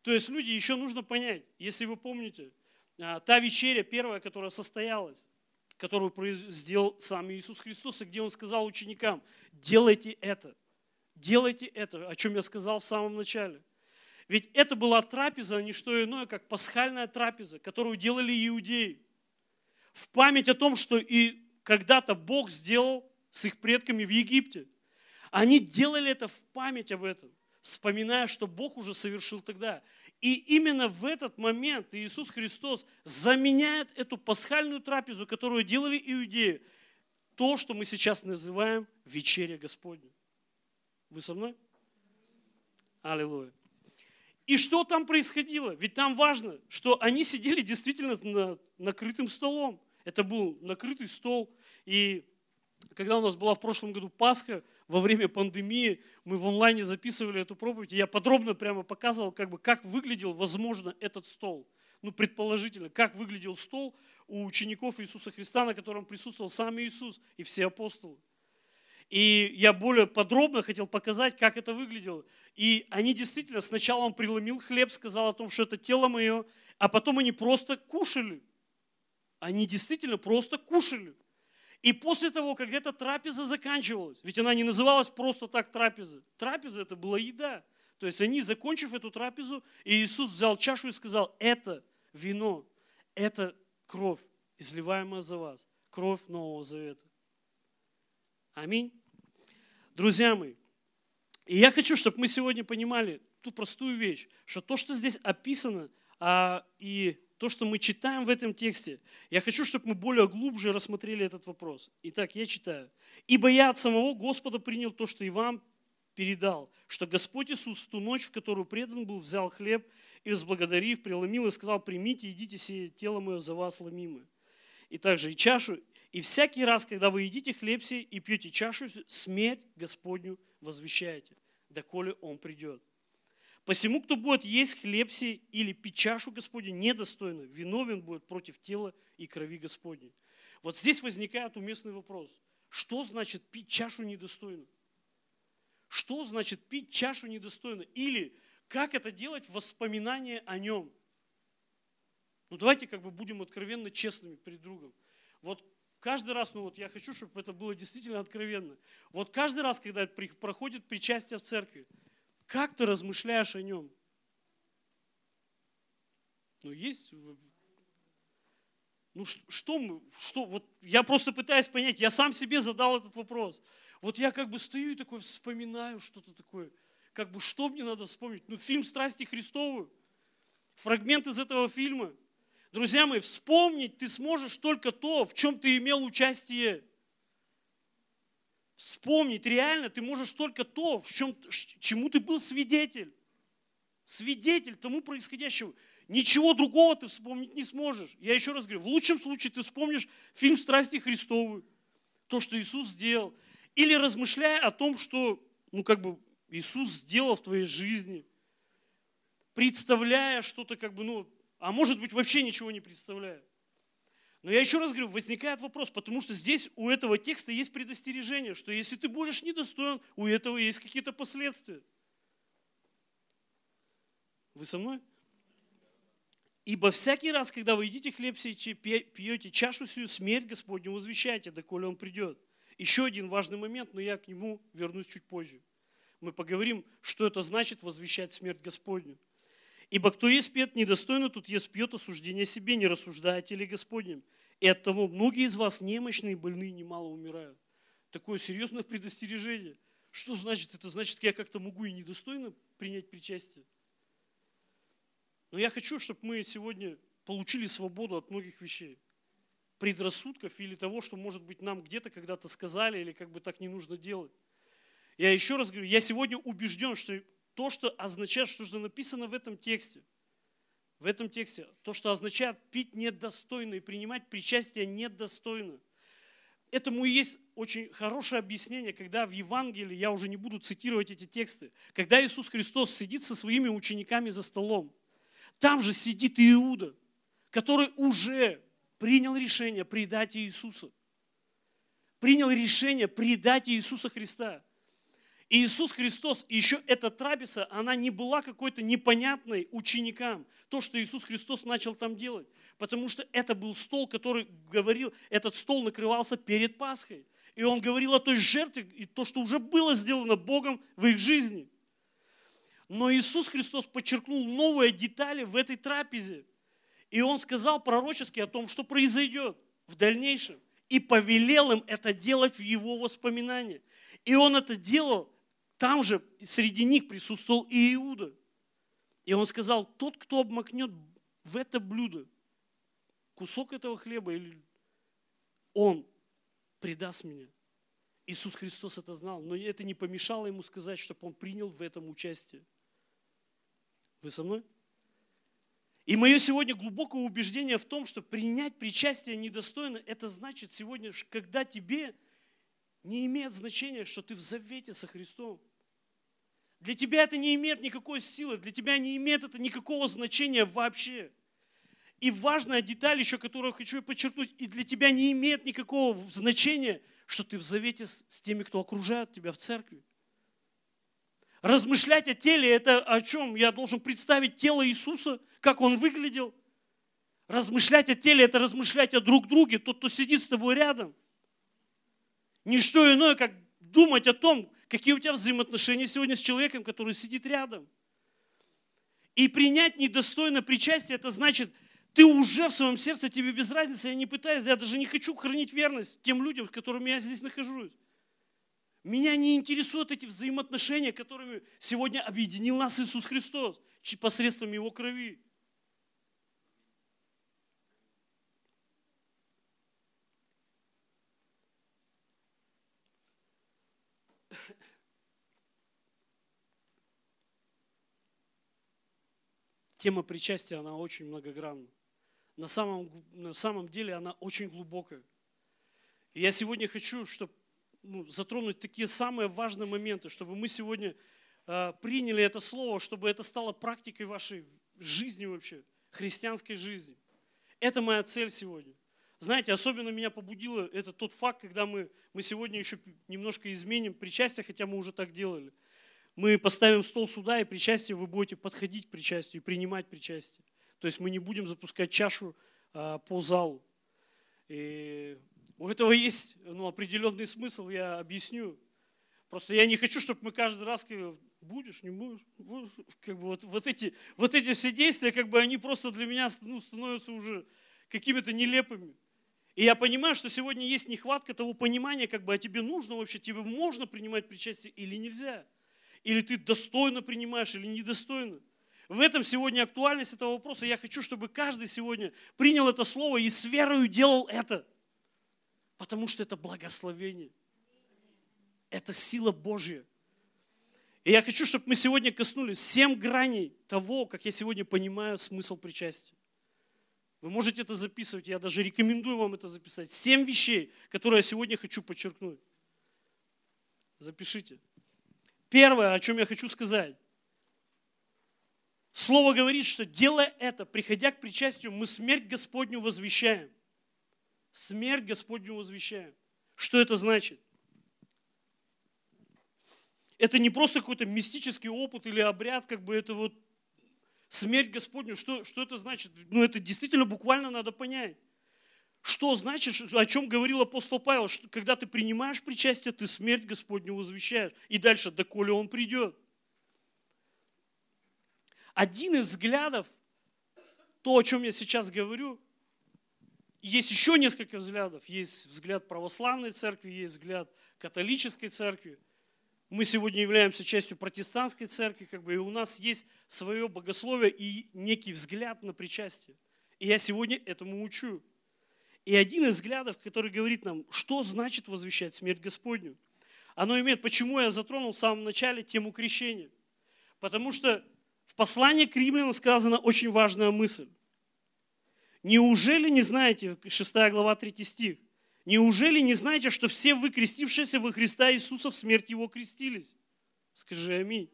То есть, люди, еще нужно понять, если вы помните, а, та вечеря первая, которая состоялась, которую сделал сам Иисус Христос, и где Он сказал ученикам, делайте это, делайте это, о чем я сказал в самом начале. Ведь это была трапеза, а не что иное, как пасхальная трапеза, которую делали иудеи. В память о том, что и когда-то Бог сделал с их предками в Египте. Они делали это в память об этом вспоминая, что Бог уже совершил тогда. И именно в этот момент Иисус Христос заменяет эту пасхальную трапезу, которую делали иудеи, то, что мы сейчас называем вечеря Господня. Вы со мной? Аллилуйя. И что там происходило? Ведь там важно, что они сидели действительно на накрытым столом. Это был накрытый стол. И когда у нас была в прошлом году Пасха, во время пандемии мы в онлайне записывали эту проповедь, и я подробно прямо показывал, как, бы, как выглядел, возможно, этот стол. Ну, предположительно, как выглядел стол у учеников Иисуса Христа, на котором присутствовал сам Иисус и все апостолы. И я более подробно хотел показать, как это выглядело. И они действительно, сначала он преломил хлеб, сказал о том, что это тело мое, а потом они просто кушали. Они действительно просто кушали. И после того, как эта трапеза заканчивалась, ведь она не называлась просто так трапеза. Трапеза это была еда. То есть они, закончив эту трапезу, Иисус взял чашу и сказал, это вино, это кровь, изливаемая за вас, кровь Нового Завета. Аминь. Друзья мои, и я хочу, чтобы мы сегодня понимали ту простую вещь, что то, что здесь описано, а, и то, что мы читаем в этом тексте, я хочу, чтобы мы более глубже рассмотрели этот вопрос. Итак, я читаю. «Ибо я от самого Господа принял то, что и вам передал, что Господь Иисус в ту ночь, в которую предан был, взял хлеб и, возблагодарив, преломил и сказал, примите, идите сие тело мое за вас ломимое. И также и чашу, и всякий раз, когда вы едите хлеб сей и пьете чашу, смерть Господню возвещаете, доколе Он придет. Посему, кто будет есть хлеб сей или пить чашу Господню недостойно, виновен будет против тела и крови Господней. Вот здесь возникает уместный вопрос. Что значит пить чашу недостойно? Что значит пить чашу недостойно? Или как это делать в воспоминание о нем? Ну давайте как бы будем откровенно честными перед другом. Вот каждый раз, ну вот я хочу, чтобы это было действительно откровенно. Вот каждый раз, когда проходит причастие в церкви, как ты размышляешь о нем? Ну есть... Ну ш- что мы, что, вот я просто пытаюсь понять, я сам себе задал этот вопрос. Вот я как бы стою и такой вспоминаю что-то такое. Как бы что мне надо вспомнить? Ну фильм «Страсти Христовы», фрагмент из этого фильма. Друзья мои, вспомнить ты сможешь только то, в чем ты имел участие. Вспомнить реально ты можешь только то, в чем, чему ты был свидетель. Свидетель тому происходящему. Ничего другого ты вспомнить не сможешь. Я еще раз говорю, в лучшем случае ты вспомнишь фильм «Страсти Христовы», то, что Иисус сделал. Или размышляя о том, что ну, как бы Иисус сделал в твоей жизни, представляя что-то как бы, ну, а может быть вообще ничего не представляя. Но я еще раз говорю, возникает вопрос, потому что здесь у этого текста есть предостережение, что если ты будешь недостоин, у этого есть какие-то последствия. Вы со мной? Ибо всякий раз, когда вы едите хлеб сей, пьете чашу сию, смерть Господню возвещайте, доколе Он придет. Еще один важный момент, но я к нему вернусь чуть позже. Мы поговорим, что это значит возвещать смерть Господню. Ибо кто есть пьет недостойно, тут есть пьет осуждение себе, не рассуждая о теле Господнем. И от того многие из вас немощные, больные, немало умирают. Такое серьезное предостережение. Что значит? Это значит, я как-то могу и недостойно принять причастие. Но я хочу, чтобы мы сегодня получили свободу от многих вещей. Предрассудков или того, что, может быть, нам где-то когда-то сказали, или как бы так не нужно делать. Я еще раз говорю, я сегодня убежден, что то, что означает, что же написано в этом тексте. В этом тексте. То, что означает пить недостойно и принимать причастие недостойно. Этому и есть очень хорошее объяснение, когда в Евангелии, я уже не буду цитировать эти тексты, когда Иисус Христос сидит со своими учениками за столом, там же сидит Иуда, который уже принял решение предать Иисуса. Принял решение предать Иисуса Христа. И Иисус Христос, еще эта трапеза, она не была какой-то непонятной ученикам, то, что Иисус Христос начал там делать. Потому что это был стол, который говорил, этот стол накрывался перед Пасхой. И он говорил о той жертве, и то, что уже было сделано Богом в их жизни. Но Иисус Христос подчеркнул новые детали в этой трапезе. И Он сказал пророчески о том, что произойдет в дальнейшем. И повелел им это делать в Его воспоминания. И Он это делал там же среди них присутствовал и Иуда. И он сказал, тот, кто обмакнет в это блюдо кусок этого хлеба, он предаст меня. Иисус Христос это знал, но это не помешало ему сказать, чтобы он принял в этом участие. Вы со мной? И мое сегодня глубокое убеждение в том, что принять причастие недостойно, это значит сегодня, когда тебе не имеет значения, что ты в завете со Христом. Для тебя это не имеет никакой силы, для тебя не имеет это никакого значения вообще. И важная деталь еще, которую хочу подчеркнуть, и для тебя не имеет никакого значения, что ты в завете с, теми, кто окружает тебя в церкви. Размышлять о теле, это о чем? Я должен представить тело Иисуса, как он выглядел. Размышлять о теле, это размышлять о друг друге, тот, кто сидит с тобой рядом. Ничто иное, как думать о том, Какие у тебя взаимоотношения сегодня с человеком, который сидит рядом? И принять недостойно причастие, это значит, ты уже в своем сердце, тебе без разницы, я не пытаюсь, я даже не хочу хранить верность тем людям, с которыми я здесь нахожусь. Меня не интересуют эти взаимоотношения, которыми сегодня объединил нас Иисус Христос посредством Его крови. Тема причастия, она очень многогранна. На самом, на самом деле она очень глубокая. И я сегодня хочу, чтобы ну, затронуть такие самые важные моменты, чтобы мы сегодня э, приняли это слово, чтобы это стало практикой вашей жизни вообще, христианской жизни. Это моя цель сегодня. Знаете, особенно меня побудило это тот факт, когда мы, мы сегодня еще немножко изменим причастие, хотя мы уже так делали мы поставим стол сюда, и причастие вы будете подходить к причастию и принимать причастие. То есть мы не будем запускать чашу а, по залу. И у этого есть ну, определенный смысл, я объясню. Просто я не хочу, чтобы мы каждый раз будешь, не будешь, будешь как бы вот, вот, эти, вот эти все действия, как бы они просто для меня ну, становятся уже какими-то нелепыми. И я понимаю, что сегодня есть нехватка того понимания, как бы, а тебе нужно вообще, тебе можно принимать причастие или нельзя или ты достойно принимаешь, или недостойно. В этом сегодня актуальность этого вопроса. Я хочу, чтобы каждый сегодня принял это слово и с верою делал это. Потому что это благословение. Это сила Божья. И я хочу, чтобы мы сегодня коснулись всем граней того, как я сегодня понимаю смысл причастия. Вы можете это записывать, я даже рекомендую вам это записать. Семь вещей, которые я сегодня хочу подчеркнуть. Запишите. Первое, о чем я хочу сказать. Слово говорит, что делая это, приходя к причастию, мы смерть Господню возвещаем. Смерть Господню возвещаем. Что это значит? Это не просто какой-то мистический опыт или обряд, как бы это вот смерть Господню. Что, что это значит? Ну, это действительно буквально надо понять. Что значит, о чем говорил апостол Павел, что когда ты принимаешь причастие, ты смерть Господню возвещаешь. И дальше, доколе он придет. Один из взглядов, то, о чем я сейчас говорю, есть еще несколько взглядов. Есть взгляд православной церкви, есть взгляд католической церкви. Мы сегодня являемся частью протестантской церкви, как бы, и у нас есть свое богословие и некий взгляд на причастие. И я сегодня этому учу. И один из взглядов, который говорит нам, что значит возвещать смерть Господню. Оно имеет, почему я затронул в самом начале тему крещения. Потому что в послании к римлянам сказана очень важная мысль. Неужели не знаете, 6 глава 3 стих, неужели не знаете, что все вы, крестившиеся во Христа Иисуса, в смерть Его крестились? Скажи аминь.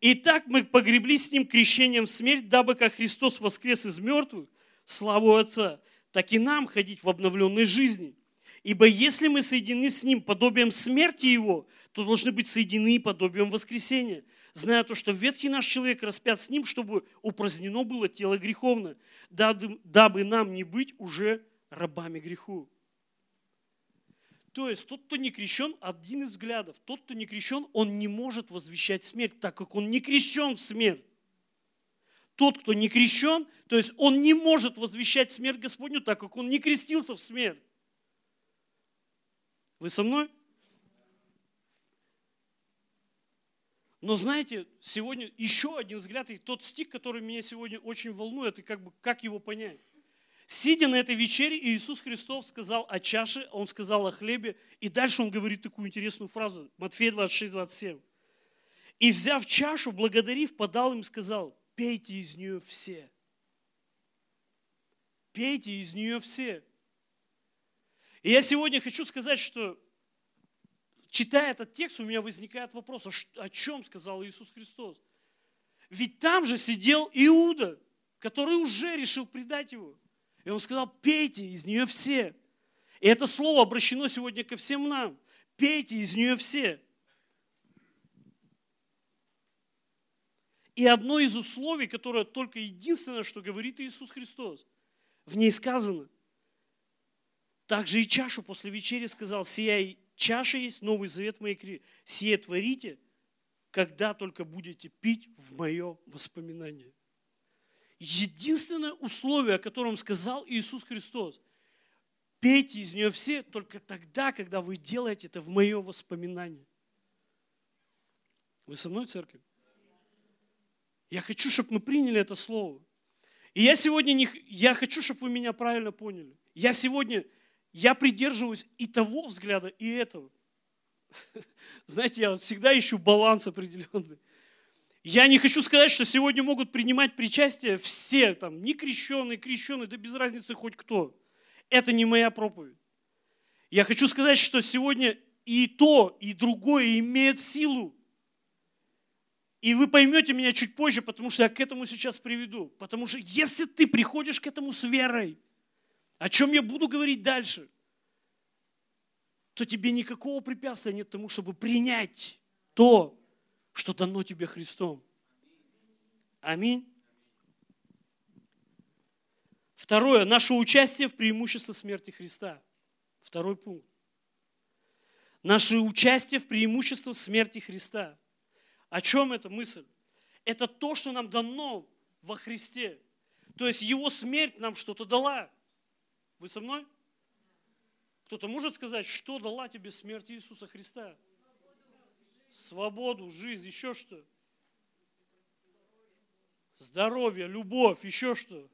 Итак, мы погребли с Ним крещением в смерть, дабы как Христос воскрес из мертвых, славу Отца, так и нам ходить в обновленной жизни. Ибо если мы соединены с Ним подобием смерти Его, то должны быть соединены подобием воскресения, зная то, что ветхий наш человек распят с Ним, чтобы упразднено было тело греховное, дабы нам не быть уже рабами греху. То есть тот, кто не крещен, один из взглядов. Тот, кто не крещен, он не может возвещать смерть, так как он не крещен в смерть. Тот, кто не крещен, то есть он не может возвещать смерть Господню, так как он не крестился в смерть. Вы со мной? Но знаете, сегодня еще один взгляд, и тот стих, который меня сегодня очень волнует, и как бы как его понять. Сидя на этой вечере, Иисус Христос сказал о чаше, Он сказал о хлебе, и дальше Он говорит такую интересную фразу, Матфея 26, 27. И взяв чашу, благодарив, подал им сказал, пейте из нее все. Пейте из нее все. И я сегодня хочу сказать, что читая этот текст, у меня возникает вопрос, а о чем сказал Иисус Христос? Ведь там же сидел Иуда, который уже решил предать его. И он сказал, пейте из нее все. И это слово обращено сегодня ко всем нам. Пейте из нее все. И одно из условий, которое только единственное, что говорит Иисус Христос, в ней сказано, также и чашу после вечери сказал, сия чаша есть новый завет в моей крови. Сие творите, когда только будете пить в мое воспоминание. Единственное условие, о котором сказал Иисус Христос, пейте из нее все только тогда, когда вы делаете это в мое воспоминание. Вы со мной, церковь? Я хочу, чтобы мы приняли это слово. И я сегодня не, я хочу, чтобы вы меня правильно поняли. Я сегодня, я придерживаюсь и того взгляда, и этого. Знаете, я всегда ищу баланс определенный. Я не хочу сказать, что сегодня могут принимать причастие все, там, не крещенные, крещенные, да без разницы хоть кто. Это не моя проповедь. Я хочу сказать, что сегодня и то, и другое имеет силу. И вы поймете меня чуть позже, потому что я к этому сейчас приведу. Потому что если ты приходишь к этому с верой, о чем я буду говорить дальше, то тебе никакого препятствия нет тому, чтобы принять то, что дано тебе Христом. Аминь. Второе. Наше участие в преимуществе смерти Христа. Второй пункт. Наше участие в преимуществе смерти Христа. О чем эта мысль? Это то, что нам дано во Христе. То есть Его смерть нам что-то дала. Вы со мной? Кто-то может сказать, что дала тебе смерть Иисуса Христа? Свободу, жизнь, еще что? Здоровье, любовь, еще что?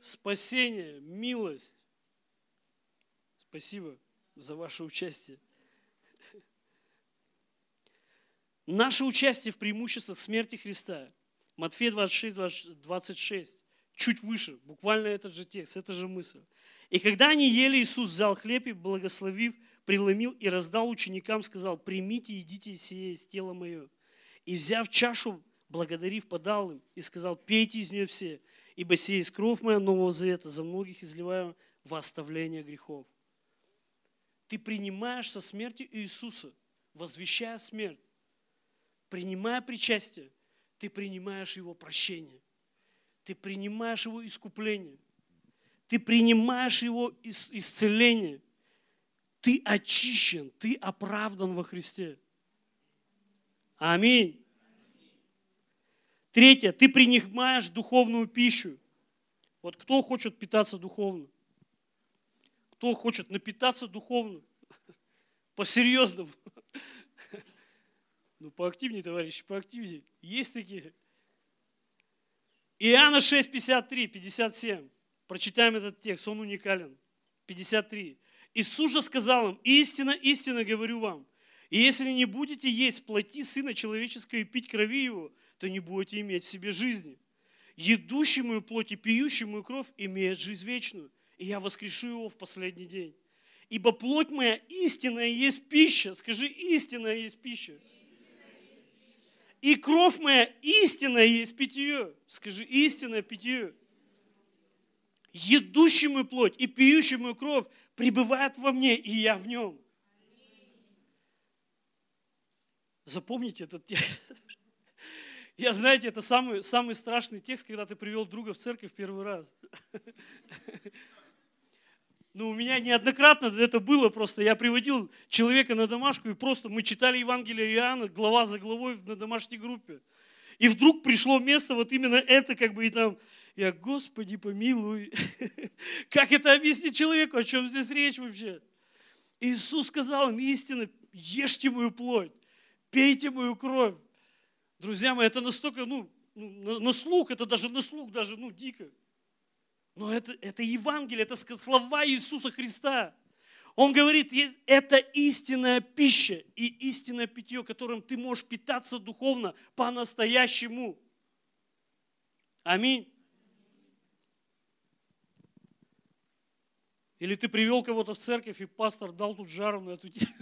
Спасение, милость. Спасибо за ваше участие. Наше участие в преимуществах смерти Христа. Матфея 26, 20 26. Чуть выше, буквально этот же текст, эта же мысль. И когда они ели, Иисус взял хлеб и, благословив, преломил и раздал ученикам, сказал, примите, едите сие из тела мое. И взяв чашу, благодарив, подал им и сказал, пейте из нее все, ибо сие есть кровь моя Нового Завета, за многих изливаю во оставление грехов. Ты принимаешь со смертью Иисуса, возвещая смерть, принимая причастие, ты принимаешь Его прощение, ты принимаешь Его искупление, ты принимаешь Его ис- исцеление, ты очищен, ты оправдан во Христе. Аминь. Третье, ты принимаешь духовную пищу. Вот кто хочет питаться духовно? Кто хочет напитаться духовно? По-серьезному. Ну, поактивнее, товарищи, поактивнее. Есть такие. Иоанна 6, 53, 57. Прочитаем этот текст, он уникален. 53. Иисус же сказал им, истинно, истинно говорю вам, если не будете есть плоти Сына Человеческого и пить крови Его, то не будете иметь в себе жизни. Едущий мою плоть и пьющий мою кровь имеет жизнь вечную, и я воскрешу его в последний день. Ибо плоть моя истинная есть пища. Скажи, истинная есть пища. И кровь моя истинная есть питье. Скажи, истинное питье. Едущий мою плоть и пьющий мою кровь пребывает во мне, и я в нем. Запомните этот текст. Я, знаете, это самый, самый страшный текст, когда ты привел друга в церковь первый раз. Ну, у меня неоднократно это было просто. Я приводил человека на домашку, и просто мы читали Евангелие Иоанна глава за главой на домашней группе. И вдруг пришло место, вот именно это, как бы, и там, я, Господи, помилуй. Как это объяснить человеку, о чем здесь речь вообще? Иисус сказал им истинно, ешьте мою плоть, пейте мою кровь. Друзья мои, это настолько, ну, ну, на, на слух, это даже на слух, даже, ну, дико. Но это, это Евангелие, это слова Иисуса Христа. Он говорит, это истинная пища и истинное питье, которым ты можешь питаться духовно по-настоящему. Аминь. Или ты привел кого-то в церковь, и пастор дал тут жару на эту тему.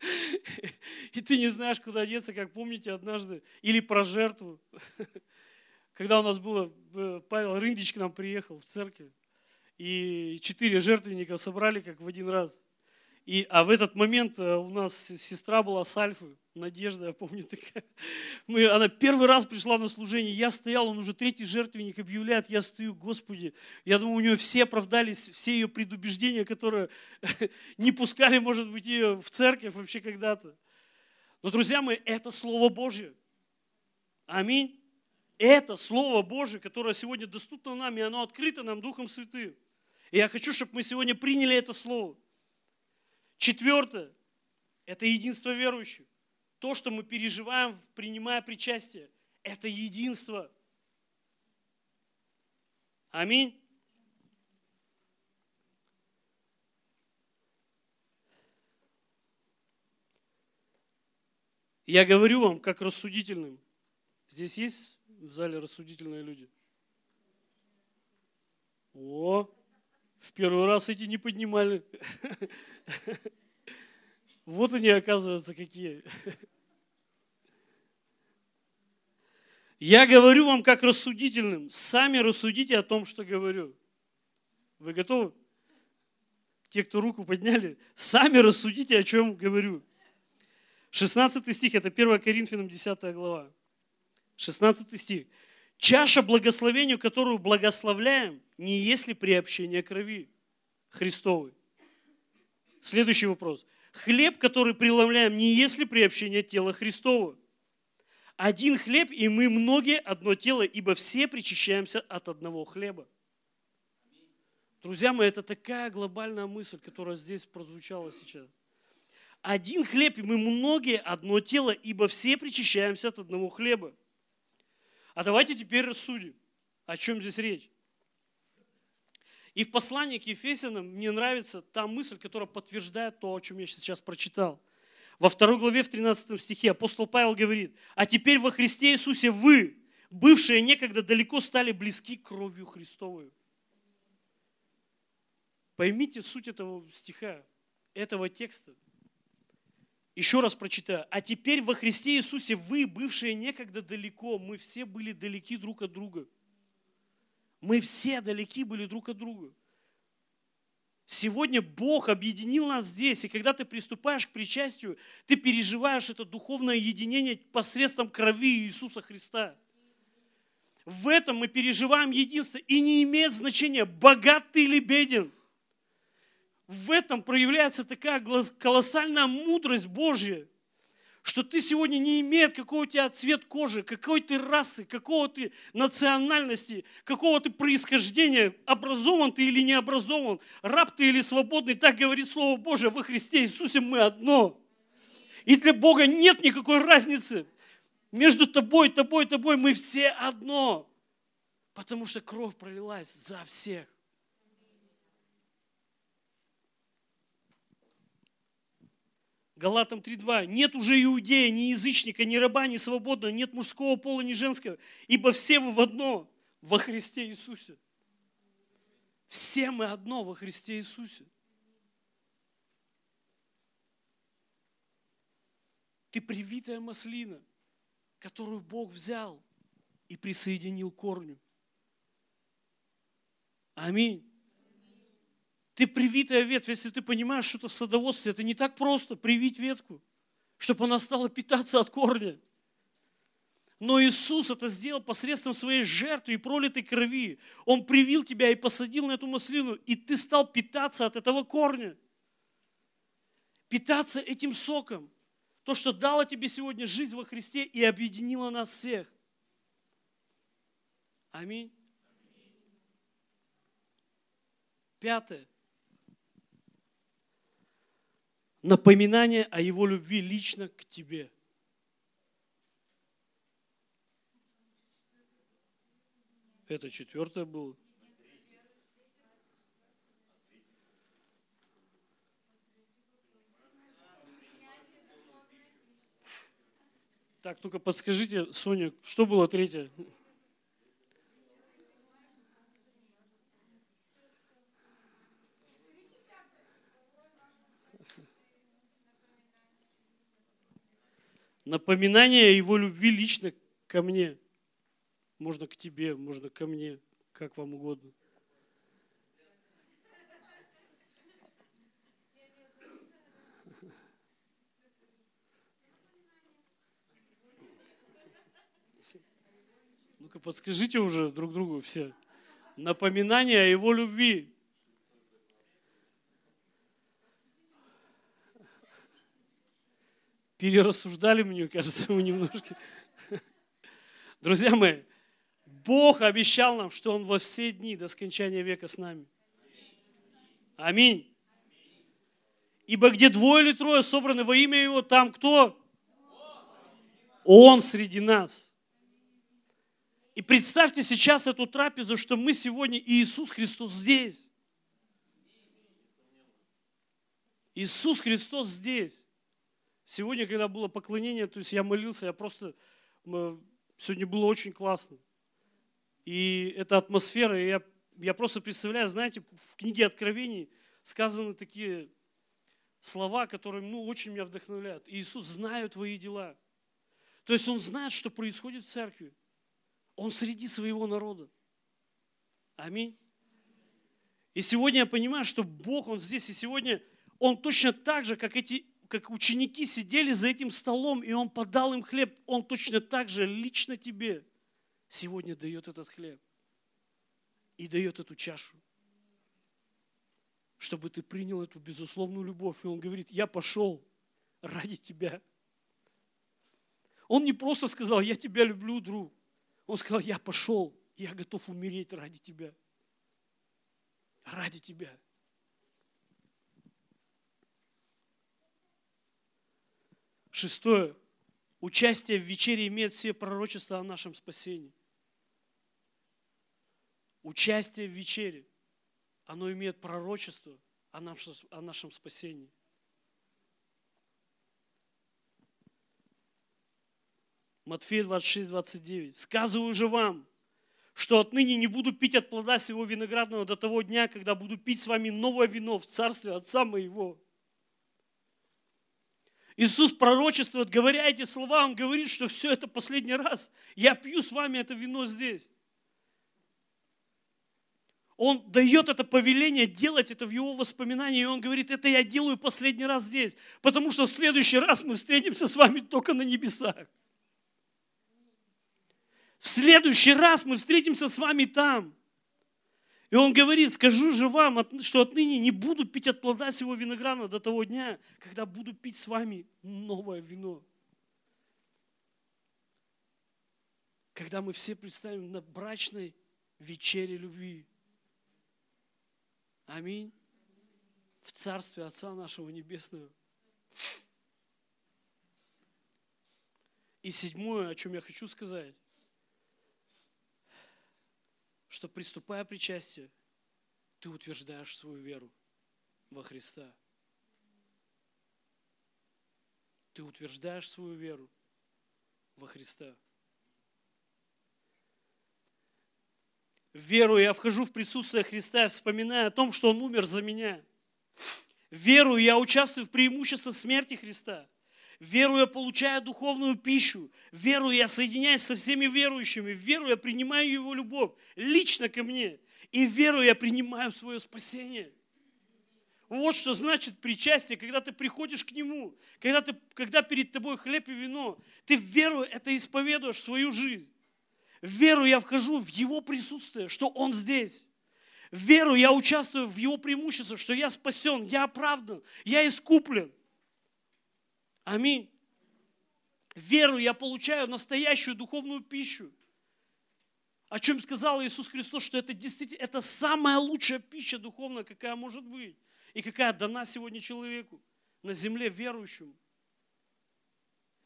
И ты не знаешь, куда деться, как помните однажды. Или про жертву. Когда у нас было, э, Павел Рындич к нам приехал в церковь, и четыре жертвенника собрали как в один раз. И, а в этот момент э, у нас сестра была с Альфы, Надежда, я помню такая. Мы, она первый раз пришла на служение, я стоял, он уже третий жертвенник объявляет, я стою, Господи. Я думаю, у нее все оправдались, все ее предубеждения, которые не пускали, может быть, ее в церковь вообще когда-то. Но, друзья мои, это Слово Божье. Аминь. Это Слово Божье, которое сегодня доступно нам, и оно открыто нам Духом Святым. И я хочу, чтобы мы сегодня приняли это Слово. Четвертое – это единство верующих то, что мы переживаем, принимая причастие, это единство. Аминь. Я говорю вам, как рассудительным. Здесь есть в зале рассудительные люди? О, в первый раз эти не поднимали. Вот они, оказывается, какие. Я говорю вам как рассудительным. Сами рассудите о том, что говорю. Вы готовы? Те, кто руку подняли, сами рассудите, о чем говорю. 16 стих, это 1 Коринфянам 10 глава. 16 стих. Чаша благословению, которую благословляем, не есть ли приобщение крови Христовой? Следующий вопрос. Хлеб, который преломляем, не есть ли приобщение тела Христова? Один хлеб, и мы многие одно тело, ибо все причащаемся от одного хлеба. Друзья мои, это такая глобальная мысль, которая здесь прозвучала сейчас. Один хлеб, и мы многие одно тело, ибо все причащаемся от одного хлеба. А давайте теперь рассудим, о чем здесь речь. И в послании к Ефесянам мне нравится та мысль, которая подтверждает то, о чем я сейчас прочитал. Во второй главе, в 13 стихе апостол Павел говорит, «А теперь во Христе Иисусе вы, бывшие некогда далеко, стали близки кровью Христовой». Поймите суть этого стиха, этого текста. Еще раз прочитаю. «А теперь во Христе Иисусе вы, бывшие некогда далеко, мы все были далеки друг от друга». Мы все далеки были друг от друга. Сегодня Бог объединил нас здесь, и когда ты приступаешь к причастию, ты переживаешь это духовное единение посредством крови Иисуса Христа. В этом мы переживаем единство, и не имеет значения, богат ты или беден. В этом проявляется такая колоссальная мудрость Божья – что ты сегодня не имеет, какого у тебя цвет кожи, какой ты расы, какого ты национальности, какого ты происхождения, образован ты или не образован, раб ты или свободный, так говорит Слово Божие, во Христе Иисусе мы одно. И для Бога нет никакой разницы. Между тобой, тобой, тобой мы все одно. Потому что кровь пролилась за всех. Галатам 3.2. Нет уже иудея, ни язычника, ни раба, ни свободного, нет мужского пола, ни женского, ибо все вы в одно во Христе Иисусе. Все мы одно во Христе Иисусе. Ты привитая маслина, которую Бог взял и присоединил к корню. Аминь. Ты привитая ветвь, если ты понимаешь, что это в садоводстве, это не так просто привить ветку, чтобы она стала питаться от корня. Но Иисус это сделал посредством своей жертвы и пролитой крови. Он привил тебя и посадил на эту маслину, и ты стал питаться от этого корня. Питаться этим соком. То, что дало тебе сегодня жизнь во Христе и объединило нас всех. Аминь. Пятое. Напоминание о Его любви лично к тебе. Это четвертое было. Так, только подскажите, Соня, что было третье? Напоминание его любви лично ко мне. Можно к тебе, можно ко мне, как вам угодно. Ну-ка подскажите уже друг другу все. Напоминание о его любви. Перерассуждали, мне кажется, мы немножко. Друзья мои, Бог обещал нам, что Он во все дни до скончания века с нами. Аминь. Ибо где двое или трое собраны во имя Его, там кто? Он среди нас. И представьте сейчас эту трапезу, что мы сегодня, и Иисус Христос здесь. Иисус Христос здесь. Сегодня, когда было поклонение, то есть я молился, я просто... Сегодня было очень классно. И эта атмосфера, я, я просто представляю, знаете, в книге Откровений сказаны такие слова, которые ну, очень меня вдохновляют. Иисус знает твои дела. То есть Он знает, что происходит в церкви. Он среди своего народа. Аминь. И сегодня я понимаю, что Бог, Он здесь, и сегодня Он точно так же, как эти как ученики сидели за этим столом, и Он подал им хлеб, Он точно так же лично тебе сегодня дает этот хлеб и дает эту чашу, чтобы ты принял эту безусловную любовь. И Он говорит, я пошел ради тебя. Он не просто сказал, я тебя люблю, друг. Он сказал, я пошел, я готов умереть ради тебя. Ради тебя. Шестое. Участие в вечере имеет все пророчества о нашем спасении. Участие в вечере, оно имеет пророчество о нашем, о нашем спасении. Матфея 26, 29. «Сказываю же вам, что отныне не буду пить от плода сего виноградного до того дня, когда буду пить с вами новое вино в царстве Отца моего». Иисус пророчествует, говоря эти слова, Он говорит, что все это последний раз. Я пью с вами это вино здесь. Он дает это повеление делать это в его воспоминании, и он говорит, это я делаю последний раз здесь, потому что в следующий раз мы встретимся с вами только на небесах. В следующий раз мы встретимся с вами там. И он говорит, скажу же вам, что отныне не буду пить от плода сего винограда до того дня, когда буду пить с вами новое вино. Когда мы все представим на брачной вечере любви. Аминь. В Царстве Отца нашего Небесного. И седьмое, о чем я хочу сказать, что приступая к причастию, ты утверждаешь свою веру во Христа. ты утверждаешь свою веру во Христа. Верую, я вхожу в присутствие Христа, вспоминая о том, что Он умер за меня. Верую, я участвую в преимуществе смерти Христа. Верую, я получаю духовную пищу. Верую, я соединяюсь со всеми верующими. Верую, я принимаю Его любовь лично ко мне. И верую, я принимаю свое спасение. Вот что значит причастие, когда ты приходишь к Нему, когда, ты, когда перед тобой хлеб и вино, ты верую это исповедуешь свою жизнь. Веру я вхожу в Его присутствие, что Он здесь. Веру я участвую в Его преимуществе, что я спасен, я оправдан, я искуплен. Аминь. Веру я получаю настоящую духовную пищу. О чем сказал Иисус Христос, что это действительно это самая лучшая пища духовная, какая может быть. И какая дана сегодня человеку на земле верующему.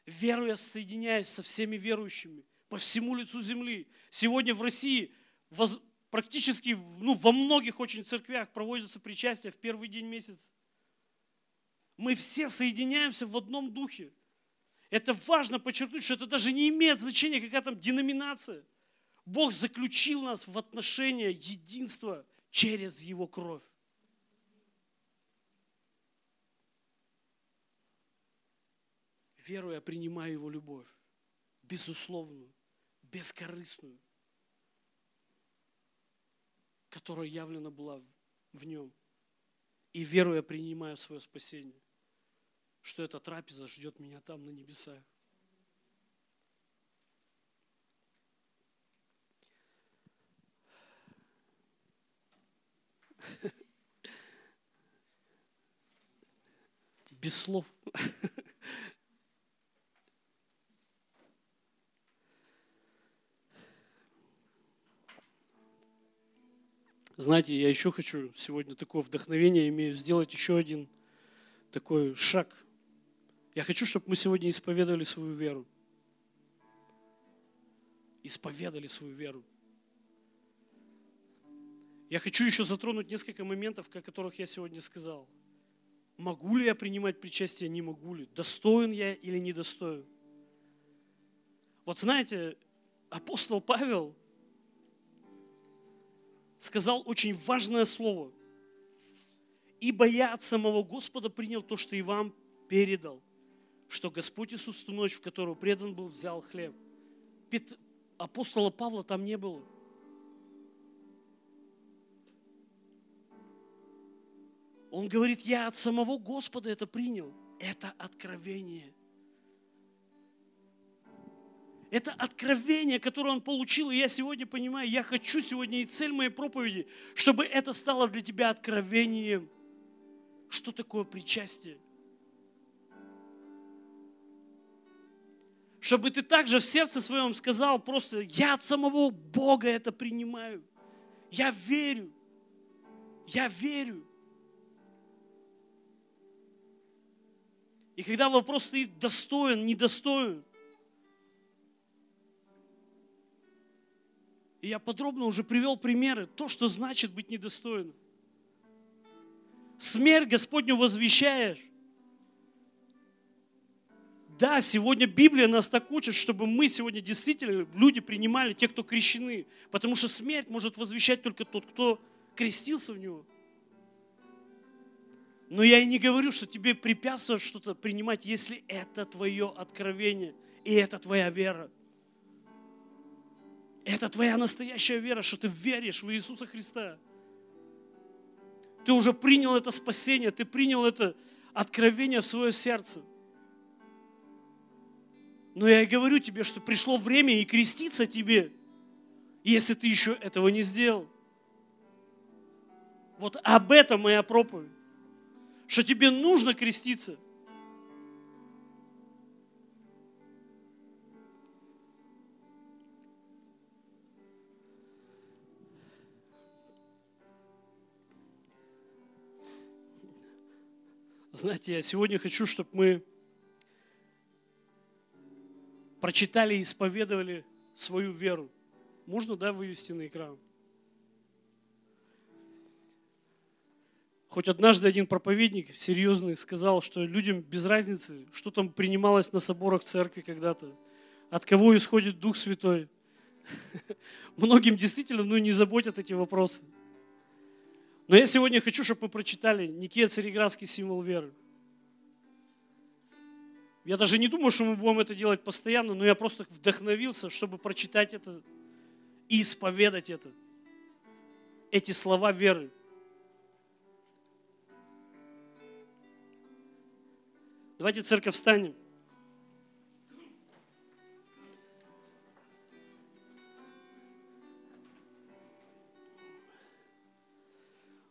Веру я соединяюсь со всеми верующими по всему лицу земли. Сегодня в России воз- практически ну, во многих очень церквях проводится причастие в первый день месяца. Мы все соединяемся в одном духе. Это важно подчеркнуть, что это даже не имеет значения, какая там деноминация. Бог заключил нас в отношения единства через Его кровь. Веруя, принимаю Его любовь, безусловную, бескорыстную, которая явлена была в Нем. И веруя, принимаю свое спасение, что эта трапеза ждет меня там, на небесах. Без слов. Знаете, я еще хочу сегодня такое вдохновение имею сделать еще один такой шаг. Я хочу, чтобы мы сегодня исповедовали свою веру. Исповедали свою веру. Я хочу еще затронуть несколько моментов, о которых я сегодня сказал. Могу ли я принимать причастие, не могу ли? Достоин я или недостоин? Вот знаете, апостол Павел сказал очень важное слово. Ибо я от самого Господа принял то, что и вам передал, что Господь Иисус ту ночь, в которую предан был, взял хлеб. Пет- Апостола Павла там не было. Он говорит, я от самого Господа это принял. Это откровение. Это откровение, которое он получил, и я сегодня понимаю, я хочу сегодня и цель моей проповеди, чтобы это стало для тебя откровением. Что такое причастие? Чтобы ты также в сердце своем сказал просто, я от самого Бога это принимаю. Я верю. Я верю. И когда вопрос стоит достоин, недостоин, И я подробно уже привел примеры, то, что значит быть недостойным. Смерть Господню возвещаешь. Да, сегодня Библия нас так учит, чтобы мы сегодня действительно, люди принимали, те, кто крещены. Потому что смерть может возвещать только тот, кто крестился в него. Но я и не говорю, что тебе препятствует что-то принимать, если это твое откровение и это твоя вера. Это твоя настоящая вера, что ты веришь в Иисуса Христа. Ты уже принял это спасение, ты принял это откровение в свое сердце. Но я говорю тебе, что пришло время и креститься тебе, если ты еще этого не сделал. Вот об этом моя проповедь. Что тебе нужно креститься – Знаете, я сегодня хочу, чтобы мы прочитали и исповедовали свою веру. Можно, да, вывести на экран? Хоть однажды один проповедник серьезный сказал, что людям без разницы, что там принималось на соборах церкви когда-то, от кого исходит Дух Святой. Многим действительно ну, не заботят эти вопросы. Но я сегодня хочу, чтобы мы прочитали Никея Цареградский символ веры. Я даже не думаю, что мы будем это делать постоянно, но я просто вдохновился, чтобы прочитать это и исповедать это. Эти слова веры. Давайте, церковь, встанем.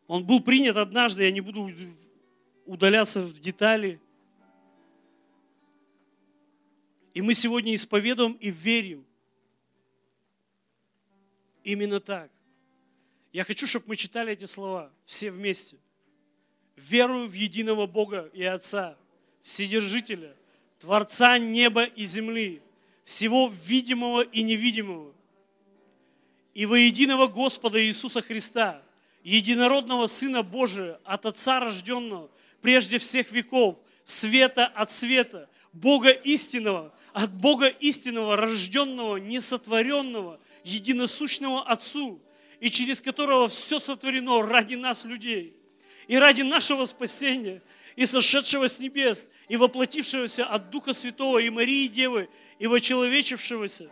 Он был принят однажды, я не буду удаляться в детали. И мы сегодня исповедуем и верим. Именно так. Я хочу, чтобы мы читали эти слова все вместе. Верую в единого Бога и Отца, Вседержителя, Творца неба и земли, всего видимого и невидимого, и во единого Господа Иисуса Христа, единородного Сына Божия, от Отца рожденного, прежде всех веков, света от света, Бога истинного, от Бога истинного, рожденного, несотворенного, единосущного Отцу, и через которого все сотворено ради нас, людей, и ради нашего спасения, и сошедшего с небес, и воплотившегося от Духа Святого, и Марии Девы, и вочеловечившегося,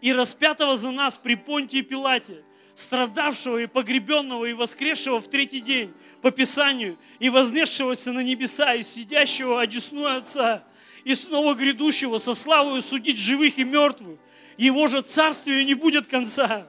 и распятого за нас при Понтии Пилате, страдавшего и погребенного и воскресшего в третий день по Писанию, и вознесшегося на небеса, и сидящего одесну Отца, и снова грядущего со славою судить живых и мертвых. Его же царствию не будет конца.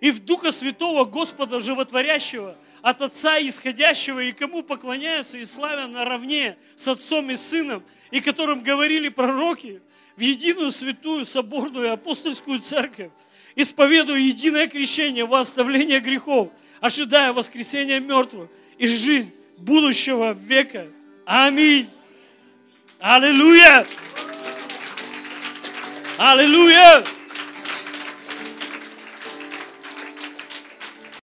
И в Духа Святого Господа Животворящего, от Отца исходящего, и кому поклоняются и славят наравне с Отцом и Сыном, и которым говорили пророки, в единую святую соборную апостольскую церковь, исповедую единое крещение во оставление грехов, ожидая воскресения мертвых и жизнь будущего века. Аминь. Аллилуйя! Аллилуйя!